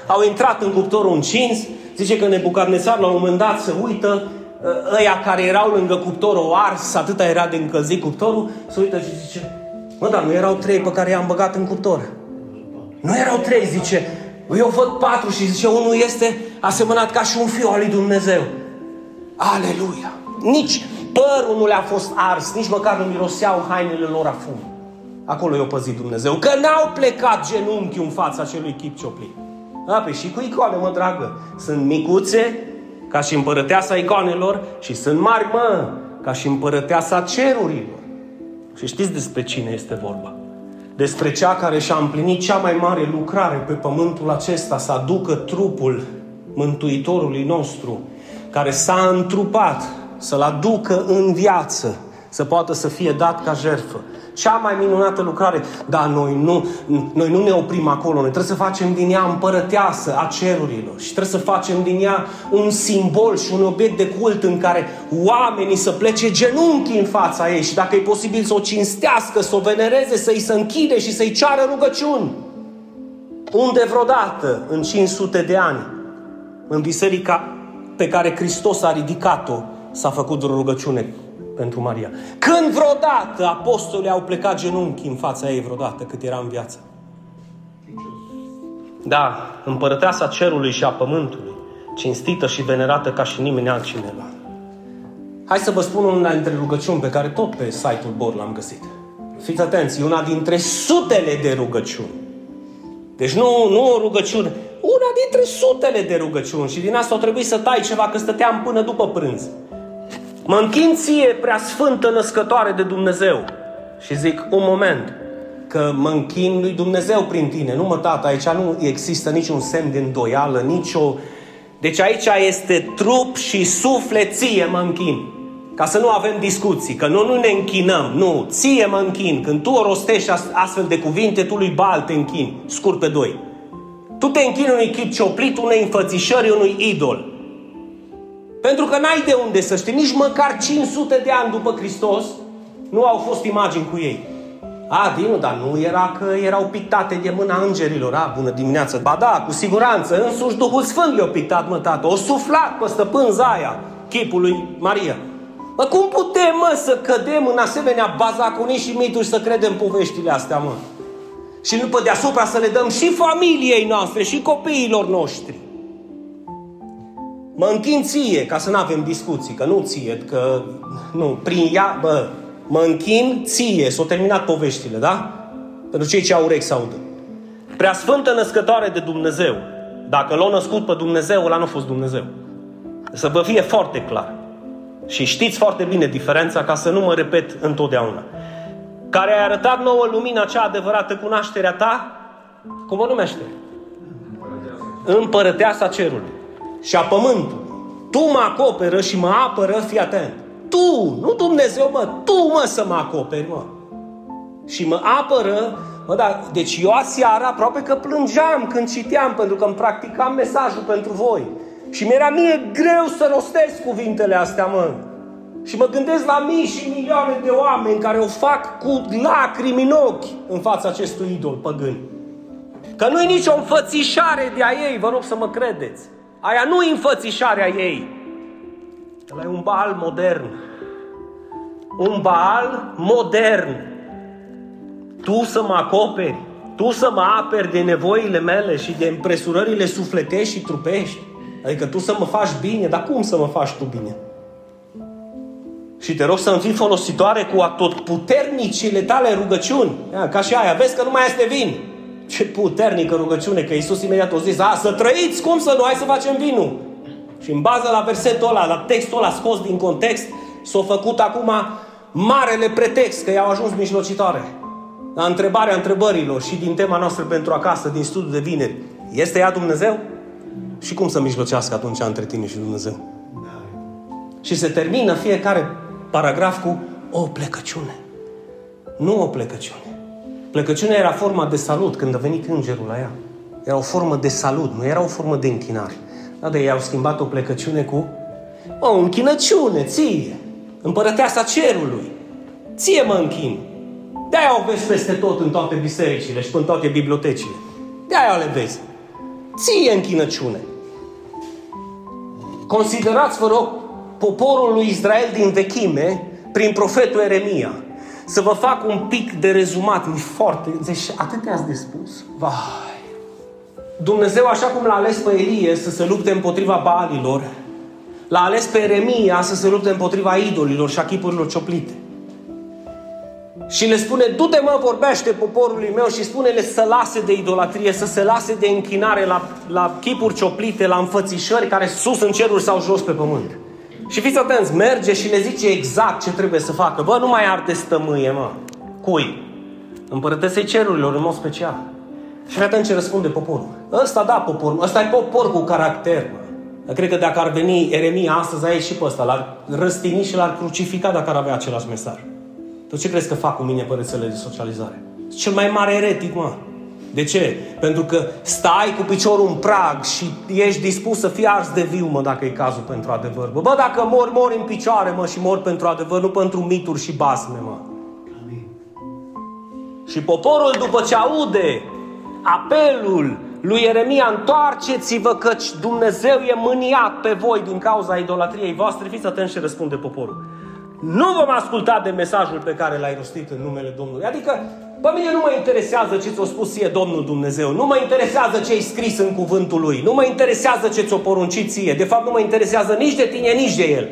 Au intrat în cuptorul încins, zice că Nebucarnesar la un moment dat se uită, ă, ăia care erau lângă cuptorul ars, atâta era de încălzit cuptorul, se uită și zice, mă, dar nu erau trei pe care i-am băgat în cuptor. Nu erau trei, zice, eu văd patru și zice, unul este asemănat ca și un fiu al lui Dumnezeu. Aleluia! Nici părul nu le-a fost ars, nici măcar nu miroseau hainele lor a fum. Acolo i-a păzit Dumnezeu, că n-au plecat genunchi în fața acelui chip cioplit. Da, pe și cu icoane, mă dragă. Sunt micuțe, ca și împărăteasa icoanelor, și sunt mari, mă, ca și împărăteasa cerurilor. Și știți despre cine este vorba? Despre cea care și-a împlinit cea mai mare lucrare pe pământul acesta, să aducă trupul Mântuitorului nostru, care s-a întrupat, să-l aducă în viață, să poată să fie dat ca jertfă. Cea mai minunată lucrare. Dar noi nu, noi nu ne oprim acolo. Noi trebuie să facem din ea împărăteasă a cerurilor. Și trebuie să facem din ea un simbol și un obiect de cult în care oamenii să plece genunchi în fața ei și dacă e posibil să o cinstească, să o venereze, să-i se închide și să-i ceară rugăciuni. Unde vreodată, în 500 de ani, în biserica pe care Hristos a ridicat-o, s-a făcut o rugăciune pentru Maria. Când vreodată apostolii au plecat genunchi în fața ei vreodată cât era în viață? Da, împărăteasa cerului și a pământului, cinstită și venerată ca și nimeni altcineva. Hai să vă spun una dintre rugăciuni pe care tot pe site-ul Bor l-am găsit. Fiți atenți, una dintre sutele de rugăciuni. Deci nu, nu o rugăciune, una dintre sutele de rugăciuni și din asta o trebuie să tai ceva, că stăteam până după prânz. Mă închin ție, prea sfântă născătoare de Dumnezeu. Și zic, un moment, că mă închin lui Dumnezeu prin tine. Nu mă, tată, aici nu există niciun semn de îndoială, nicio... Deci aici este trup și sufleție mă închin. Ca să nu avem discuții, că nu, nu ne închinăm, nu, ție mă închin. Când tu o rostești astfel de cuvinte, tu lui Bal te închini, scurt pe doi. Tu te închini unui chip cioplit, unei înfățișări, unui idol. Pentru că n-ai de unde să știi, nici măcar 500 de ani după Hristos nu au fost imagini cu ei. A, Dinu, dar nu era că erau pictate de mâna îngerilor. A, bună dimineață. Ba da, cu siguranță, însuși Duhul Sfânt le-a pictat, mă, tată. O suflat pe stăpân Zaia, chipul lui Maria. Mă, cum putem, mă, să cădem în asemenea bazaconii și mituri să credem poveștile astea, mă? Și după deasupra să le dăm și familiei noastre și copiilor noștri. Mă închin ție, ca să nu avem discuții, că nu ție, că nu, prin ea, bă, mă închin ție, s-au terminat poveștile, da? Pentru cei ce au urechi să audă. Prea sfântă născătoare de Dumnezeu. Dacă l-a născut pe Dumnezeu, ăla nu a fost Dumnezeu. Să vă fie foarte clar. Și știți foarte bine diferența, ca să nu mă repet întotdeauna. Care a arătat nouă lumina cea adevărată cunoașterea ta, cum o numește? Împărăteasa cerului și a pământului. Tu mă acoperă și mă apără, fii atent. Tu, nu Dumnezeu, mă, tu mă să mă acoperi, mă. Și mă apără, mă, da, deci eu aseară aproape că plângeam când citeam, pentru că îmi practicam mesajul pentru voi. Și mi-era mie greu să rostesc cuvintele astea, mă. Și mă gândesc la mii și milioane de oameni care o fac cu lacrimi în ochi în fața acestui idol păgân. Că nu e nicio înfățișare de a ei, vă rog să mă credeți. Aia nu e înfățișarea ei. Ăla e un bal modern. Un bal modern. Tu să mă acoperi, tu să mă aperi de nevoile mele și de împresurările sufletești și trupești. Adică tu să mă faci bine, dar cum să mă faci tu bine? Și te rog să-mi fii folositoare cu atotputernicile tale rugăciuni. Ca și aia, vezi că nu mai este vin. Ce puternică rugăciune, că Iisus imediat a zis, a, să trăiți, cum să nu, hai să facem vinul. Și în bază la versetul ăla, la textul ăla scos din context, s-a făcut acum marele pretext că i-au ajuns mijlocitoare. La întrebarea întrebărilor și din tema noastră pentru acasă, din studiul de vineri, este ea Dumnezeu? Și cum să mijlocească atunci între tine și Dumnezeu? Și se termină fiecare paragraf cu o plecăciune. Nu o plecăciune. Plecăciunea era forma de salut când a venit îngerul la ea. Era o formă de salut, nu era o formă de închinare. Da, de ei au schimbat o plecăciune cu o închinăciune, ție, împărăteasa cerului. Ție mă închin. De-aia o vezi peste tot în toate bisericile și în toate bibliotecile. De-aia le vezi. Ție închinăciune. Considerați, vă rog, poporul lui Israel din vechime prin profetul Eremia. Să vă fac un pic de rezumat. E foarte... Deci atât ați de spus. Vai! Dumnezeu, așa cum l-a ales pe Elie să se lupte împotriva balilor, l-a ales pe Eremia să se lupte împotriva idolilor și a chipurilor cioplite. Și le spune, du-te mă, vorbește poporului meu și spune-le să lase de idolatrie, să se lase de închinare la, la chipuri cioplite, la înfățișări care sus în ceruri sau jos pe pământ. Și fiți atenți, merge și le zice exact ce trebuie să facă. Bă, nu mai arde stămâie, mă. Cui? Împărătesei cerurilor, în mod special. Și atunci ce răspunde poporul. Ăsta da, poporul. Ăsta e popor cu caracter, mă. Cred că dacă ar veni Eremia astăzi aici și pe ăsta, l-ar răstigni și l-ar crucifica dacă ar avea același mesaj. Tu ce crezi că fac cu mine pe rețelele de socializare? Cel mai mare eretic, mă. De ce? Pentru că stai cu piciorul în prag și ești dispus să fii ars de viu, mă, dacă e cazul pentru adevăr. Bă, bă dacă mor, mor în picioare, mă, și mor pentru adevăr, nu pentru mituri și basme, mă. Amin. Și poporul, după ce aude apelul lui Ieremia, întoarceți-vă căci Dumnezeu e mâniat pe voi din cauza idolatriei voastre. Fiți atenți ce răspunde poporul. Nu vom asculta de mesajul pe care l-ai rostit în numele Domnului. Adică, pe mine nu mă interesează ce ți-a spus ție Domnul Dumnezeu. Nu mă interesează ce ai scris în cuvântul Lui. Nu mă interesează ce ți-o poruncit ție. De fapt, nu mă interesează nici de tine, nici de El.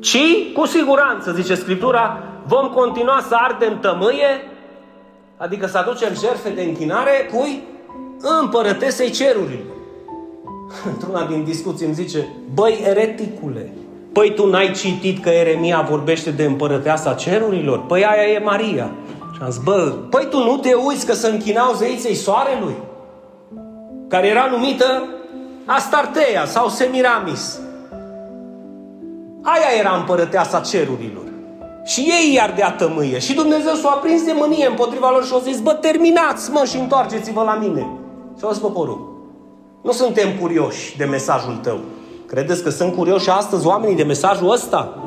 Ci, cu siguranță, zice Scriptura, vom continua să ardem tămâie, adică să aducem jertfe de închinare, cui? Împărătesei cerurilor. Într-una din discuții îmi zice, băi, ereticule, Păi tu n-ai citit că Eremia vorbește de împărăteasa cerurilor? Păi aia e Maria. Și am zis, bă, păi tu nu te uiți că se închinau zeiței soarelui? Care era numită Astarteia sau Semiramis. Aia era împărăteasa cerurilor. Și ei i-ar dea tămâie. Și Dumnezeu s-a aprins de mânie împotriva lor și a zis, bă, terminați, mă, și întoarceți-vă la mine. Și a zis poporul, nu suntem curioși de mesajul tău. Credeți că sunt curioși astăzi oamenii de mesajul ăsta?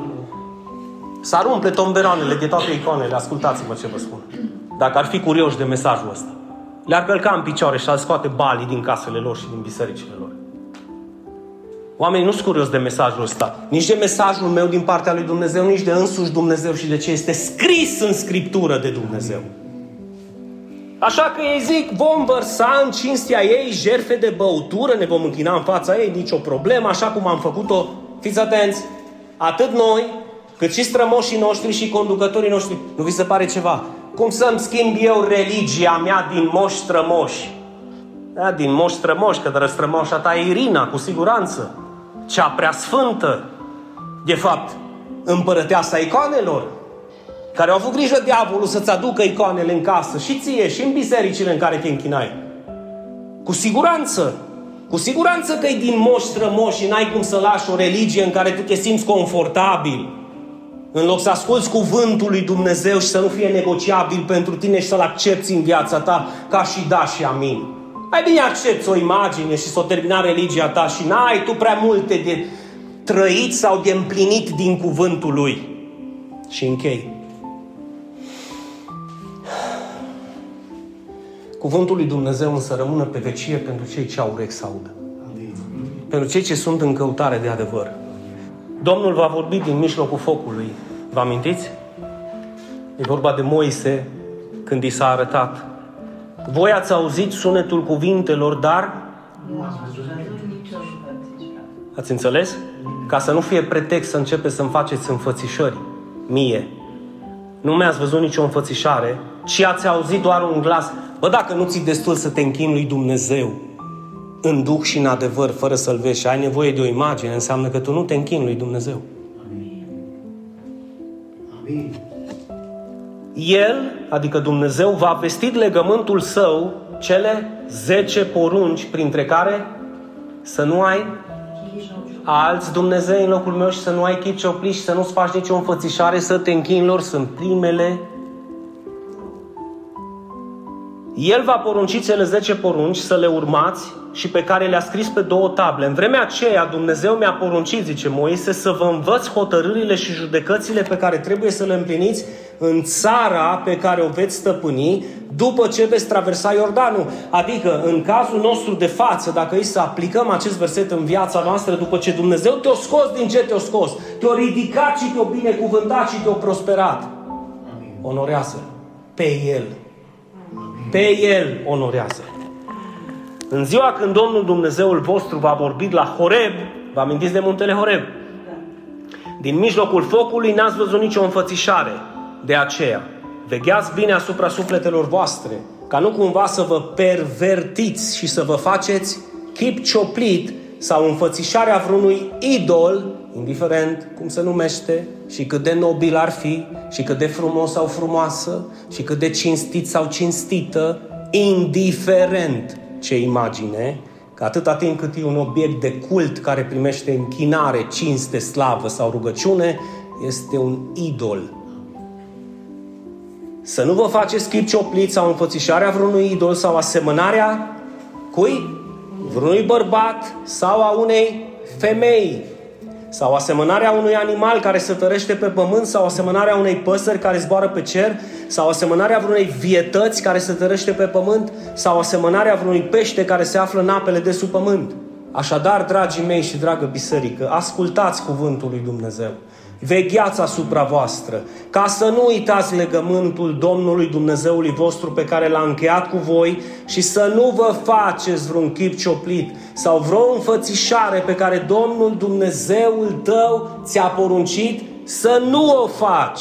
S-ar umple tomberoanele de toate icoanele, ascultați-mă ce vă spun. Dacă ar fi curioși de mesajul ăsta. Le-ar călca în picioare și ar scoate balii din casele lor și din bisericile lor. Oamenii nu sunt curioși de mesajul ăsta, nici de mesajul meu din partea lui Dumnezeu, nici de însuși Dumnezeu și de ce este scris în Scriptură de Dumnezeu. Așa că ei zic, vom vărsa în cinstea ei jerfe de băutură, ne vom închina în fața ei, nicio problemă, așa cum am făcut-o. Fiți atenți, atât noi, cât și strămoșii noștri și conducătorii noștri. Nu vi se pare ceva? Cum să-mi schimb eu religia mea din moși strămoși? Da, din moși strămoși, că de strămoșa ta e Irina, cu siguranță. Cea prea sfântă. De fapt, împărăteasa icoanelor, care au avut grijă diavolul să-ți aducă icoanele în casă și ție și în bisericile în care te închinai. Cu siguranță, cu siguranță că e din moș strămoși și n-ai cum să lași o religie în care tu te simți confortabil. În loc să asculți cuvântul lui Dumnezeu și să nu fie negociabil pentru tine și să-l accepti în viața ta ca și da și amin. Mai bine accepti o imagine și să o termina religia ta și n-ai tu prea multe de trăit sau de împlinit din cuvântul lui. Și închei. Cuvântul lui Dumnezeu însă rămână pe vecie pentru cei ce au urechi să audă. Pentru cei ce sunt în căutare de adevăr. Domnul va vorbi din mijlocul focului. Vă amintiți? E vorba de Moise când i s-a arătat. Voi ați auzit sunetul cuvintelor, dar Ați înțeles? Ca să nu fie pretext să începeți să-mi faceți înfățișări mie. Nu mi-ați văzut nicio înfățișare, ci ați auzit doar un glas. Bă, dacă nu ți destul să te închini lui Dumnezeu, în duh și în adevăr, fără să-L vezi și ai nevoie de o imagine, înseamnă că tu nu te închini lui Dumnezeu. Amin. Amin. El, adică Dumnezeu, va vestit legământul său cele 10 porunci, printre care să nu ai alți Dumnezei în locul meu și să nu ai chip cioplit și să nu-ți faci nicio înfățișare, să te închini lor, sunt primele. El va porunci cele 10 porunci să le urmați și pe care le-a scris pe două table. În vremea aceea Dumnezeu mi-a poruncit, zice Moise, să vă învăț hotărârile și judecățile pe care trebuie să le împliniți în țara pe care o veți stăpâni după ce veți traversa Iordanul. Adică, în cazul nostru de față, dacă îi să aplicăm acest verset în viața noastră, după ce Dumnezeu te-a scos din ce te-a scos, te-a ridicat și te-a binecuvântat și te-a prosperat, onorează pe El. Pe El onorează. În ziua când Domnul Dumnezeul vostru va vorbi la Horeb, vă amintiți de muntele Horeb? Din mijlocul focului n-ați văzut nicio înfățișare. De aceea, vegheați bine asupra sufletelor voastre, ca nu cumva să vă pervertiți și să vă faceți chip cioplit sau înfățișarea vreunui idol, indiferent cum se numește și cât de nobil ar fi și cât de frumos sau frumoasă și cât de cinstit sau cinstită, indiferent ce imagine, că atâta timp cât e un obiect de cult care primește închinare, cinste, slavă sau rugăciune, este un idol. Să nu vă faceți chip cioplit sau înfățișarea vreunui idol sau asemănarea cui? Vreunui bărbat sau a unei femei sau asemănarea unui animal care se tărește pe pământ, sau asemănarea unei păsări care zboară pe cer, sau asemănarea vreunei vietăți care se tărește pe pământ, sau asemănarea vreunui pește care se află în apele de sub pământ. Așadar, dragii mei și dragă biserică, ascultați cuvântul lui Dumnezeu vegheați asupra voastră, ca să nu uitați legământul Domnului Dumnezeului vostru pe care l-a încheiat cu voi și să nu vă faceți vreun chip cioplit sau vreo înfățișare pe care Domnul Dumnezeul tău ți-a poruncit să nu o faci.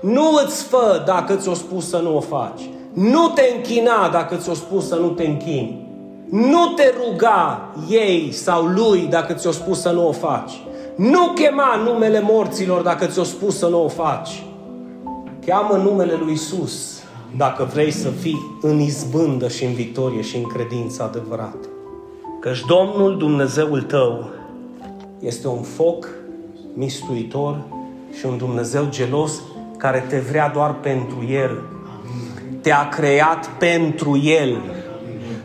Nu îți fă dacă ți-o spus să nu o faci. Nu te închina dacă ți-o spus să nu te închini. Nu te ruga ei sau lui dacă ți-o spus să nu o faci. Nu chema numele morților dacă ți-o spus să nu o faci. Cheamă numele lui Isus dacă vrei să fii în izbândă și în victorie și în credință adevărată. Căci Domnul Dumnezeul tău este un foc mistuitor și un Dumnezeu gelos care te vrea doar pentru El. Te-a creat pentru El.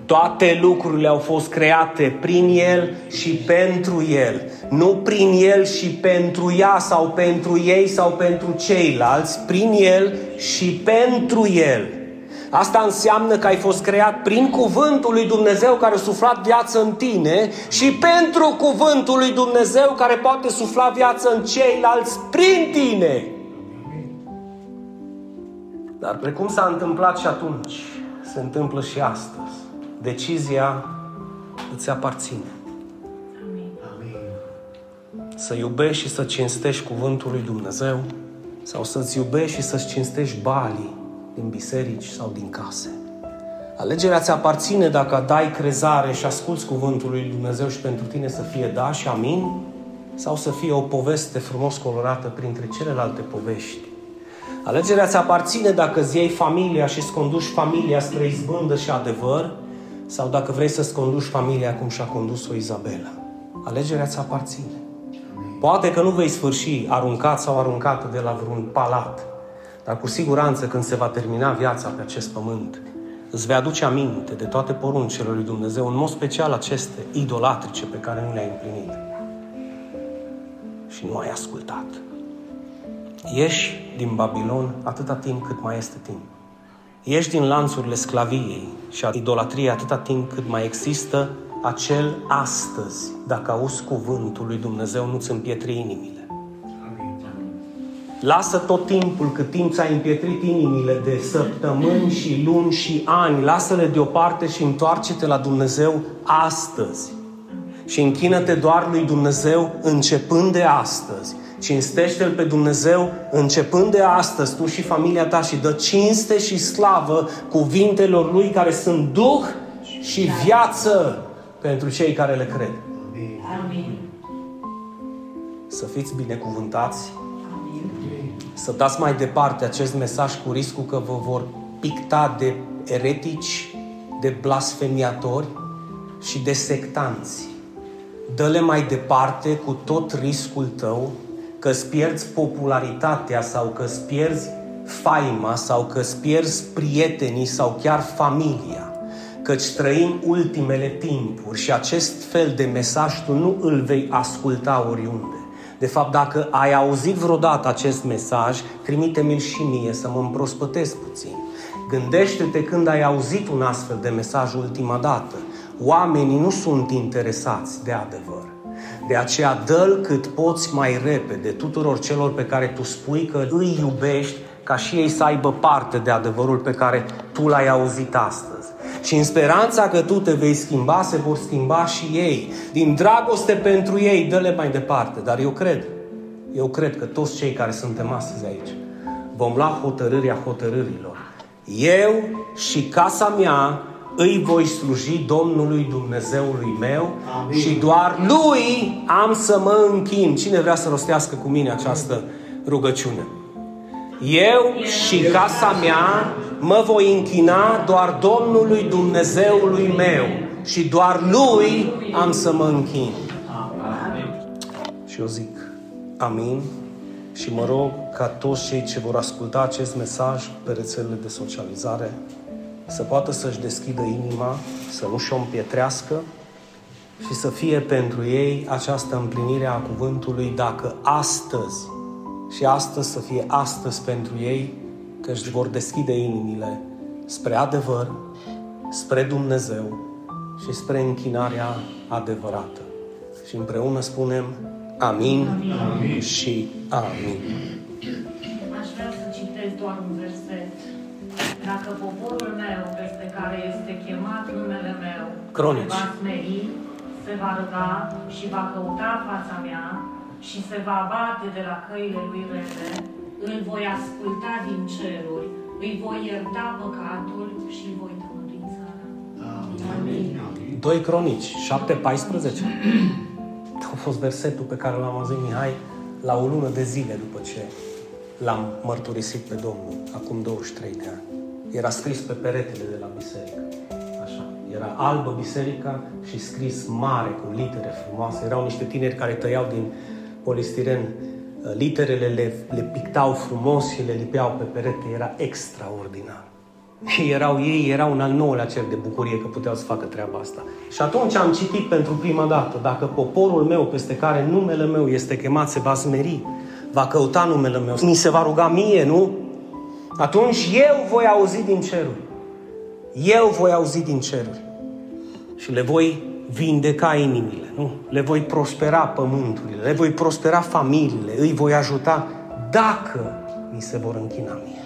Toate lucrurile au fost create prin El și pentru El. Nu prin El și pentru ea sau pentru ei sau pentru ceilalți, prin El și pentru El. Asta înseamnă că ai fost creat prin cuvântul lui Dumnezeu care a suflat viață în tine și pentru cuvântul lui Dumnezeu care poate sufla viață în ceilalți prin tine. Dar precum s-a întâmplat și atunci, se întâmplă și astăzi. Decizia îți aparține. Amin. Să iubești și să cinstești cuvântul lui Dumnezeu sau să-ți iubești și să-ți cinstești balii din biserici sau din case. Alegerea ți aparține dacă dai crezare și asculți cuvântul lui Dumnezeu și pentru tine să fie da și amin sau să fie o poveste frumos colorată printre celelalte povești. Alegerea ți aparține dacă îți iei familia și îți conduci familia spre izbândă și adevăr sau dacă vrei să-ți conduci familia cum și-a condus-o Izabela. Alegerea ți aparține. Poate că nu vei sfârși aruncat sau aruncată de la vreun palat, dar cu siguranță când se va termina viața pe acest pământ, îți vei aduce aminte de toate poruncile lui Dumnezeu, în mod special aceste idolatrice pe care nu le-ai împlinit. Și nu ai ascultat. Ieși din Babilon atâta timp cât mai este timp. Ieși din lanțurile sclaviei și a idolatriei atâta timp cât mai există acel astăzi, dacă auzi cuvântul lui Dumnezeu, nu-ți împietri inimile. Lasă tot timpul cât timp ți-ai împietrit inimile de săptămâni și luni și ani, lasă-le deoparte și întoarce-te la Dumnezeu astăzi. și închină-te doar lui Dumnezeu începând de astăzi. Cinstește-L pe Dumnezeu începând de astăzi, tu și familia ta și dă cinste și slavă cuvintelor Lui care sunt Duh și viață pentru cei care le cred. Amin. Să fiți binecuvântați. Amin. Să dați mai departe acest mesaj cu riscul că vă vor picta de eretici, de blasfemiatori și de sectanți. Dă-le mai departe cu tot riscul tău că îți pierzi popularitatea sau că îți pierzi faima sau că îți pierzi prietenii sau chiar familia. Căci trăim ultimele timpuri și acest fel de mesaj tu nu îl vei asculta oriunde. De fapt, dacă ai auzit vreodată acest mesaj, trimite-mi-l și mie să mă împrospătesc puțin. Gândește-te când ai auzit un astfel de mesaj ultima dată. Oamenii nu sunt interesați de adevăr. De aceea dă cât poți mai repede tuturor celor pe care tu spui că îi iubești ca și ei să aibă parte de adevărul pe care tu l-ai auzit astăzi. Și în speranța că tu te vei schimba, se vor schimba și ei. Din dragoste pentru ei, dă-le mai departe. Dar eu cred, eu cred că toți cei care suntem astăzi aici vom lua hotărârea hotărârilor. Eu și casa mea îi voi sluji Domnului Dumnezeului meu Amin. și doar Lui am să mă închin. Cine vrea să rostească cu mine această rugăciune? Eu și casa mea mă voi închina doar Domnului Dumnezeului meu și doar Lui am să mă închin. Și eu zic, amin. Și mă rog ca toți cei ce vor asculta acest mesaj pe rețelele de socializare să poată să-și deschidă inima, să nu și-o împietrească și să fie pentru ei această împlinire a cuvântului dacă astăzi și astăzi să fie astăzi pentru ei că își vor deschide inimile spre adevăr, spre Dumnezeu și spre închinarea adevărată. Și împreună spunem amin, amin. și amin. Dacă poporul meu, peste care este chemat numele meu, Cronici. va smeri, se va ruga și va căuta fața mea și se va abate de la căile lui rele, îl voi asculta din ceruri, îi voi ierta păcatul și îi voi tămădui țara. Amin. 2 Cronici, 7, 14. A fost versetul pe care l-am auzit Mihai la o lună de zile după ce l-am mărturisit pe Domnul, acum 23 de ani. Era scris pe peretele de la biserică. Așa. Era albă biserica și scris mare, cu litere frumoase. Erau niște tineri care tăiau din polistiren uh, literele, le, le pictau frumos și le lipeau pe perete. Era extraordinar. Erau ei, erau un al nouălea cer de bucurie că puteau să facă treaba asta. Și atunci am citit pentru prima dată, dacă poporul meu peste care numele meu este chemat se va smeri, va căuta numele meu, mi se va ruga mie, nu? Atunci eu voi auzi din ceruri. Eu voi auzi din ceruri. Și le voi vindeca inimile, nu? Le voi prospera pământurile, le voi prospera familiile, îi voi ajuta dacă mi se vor închina mie.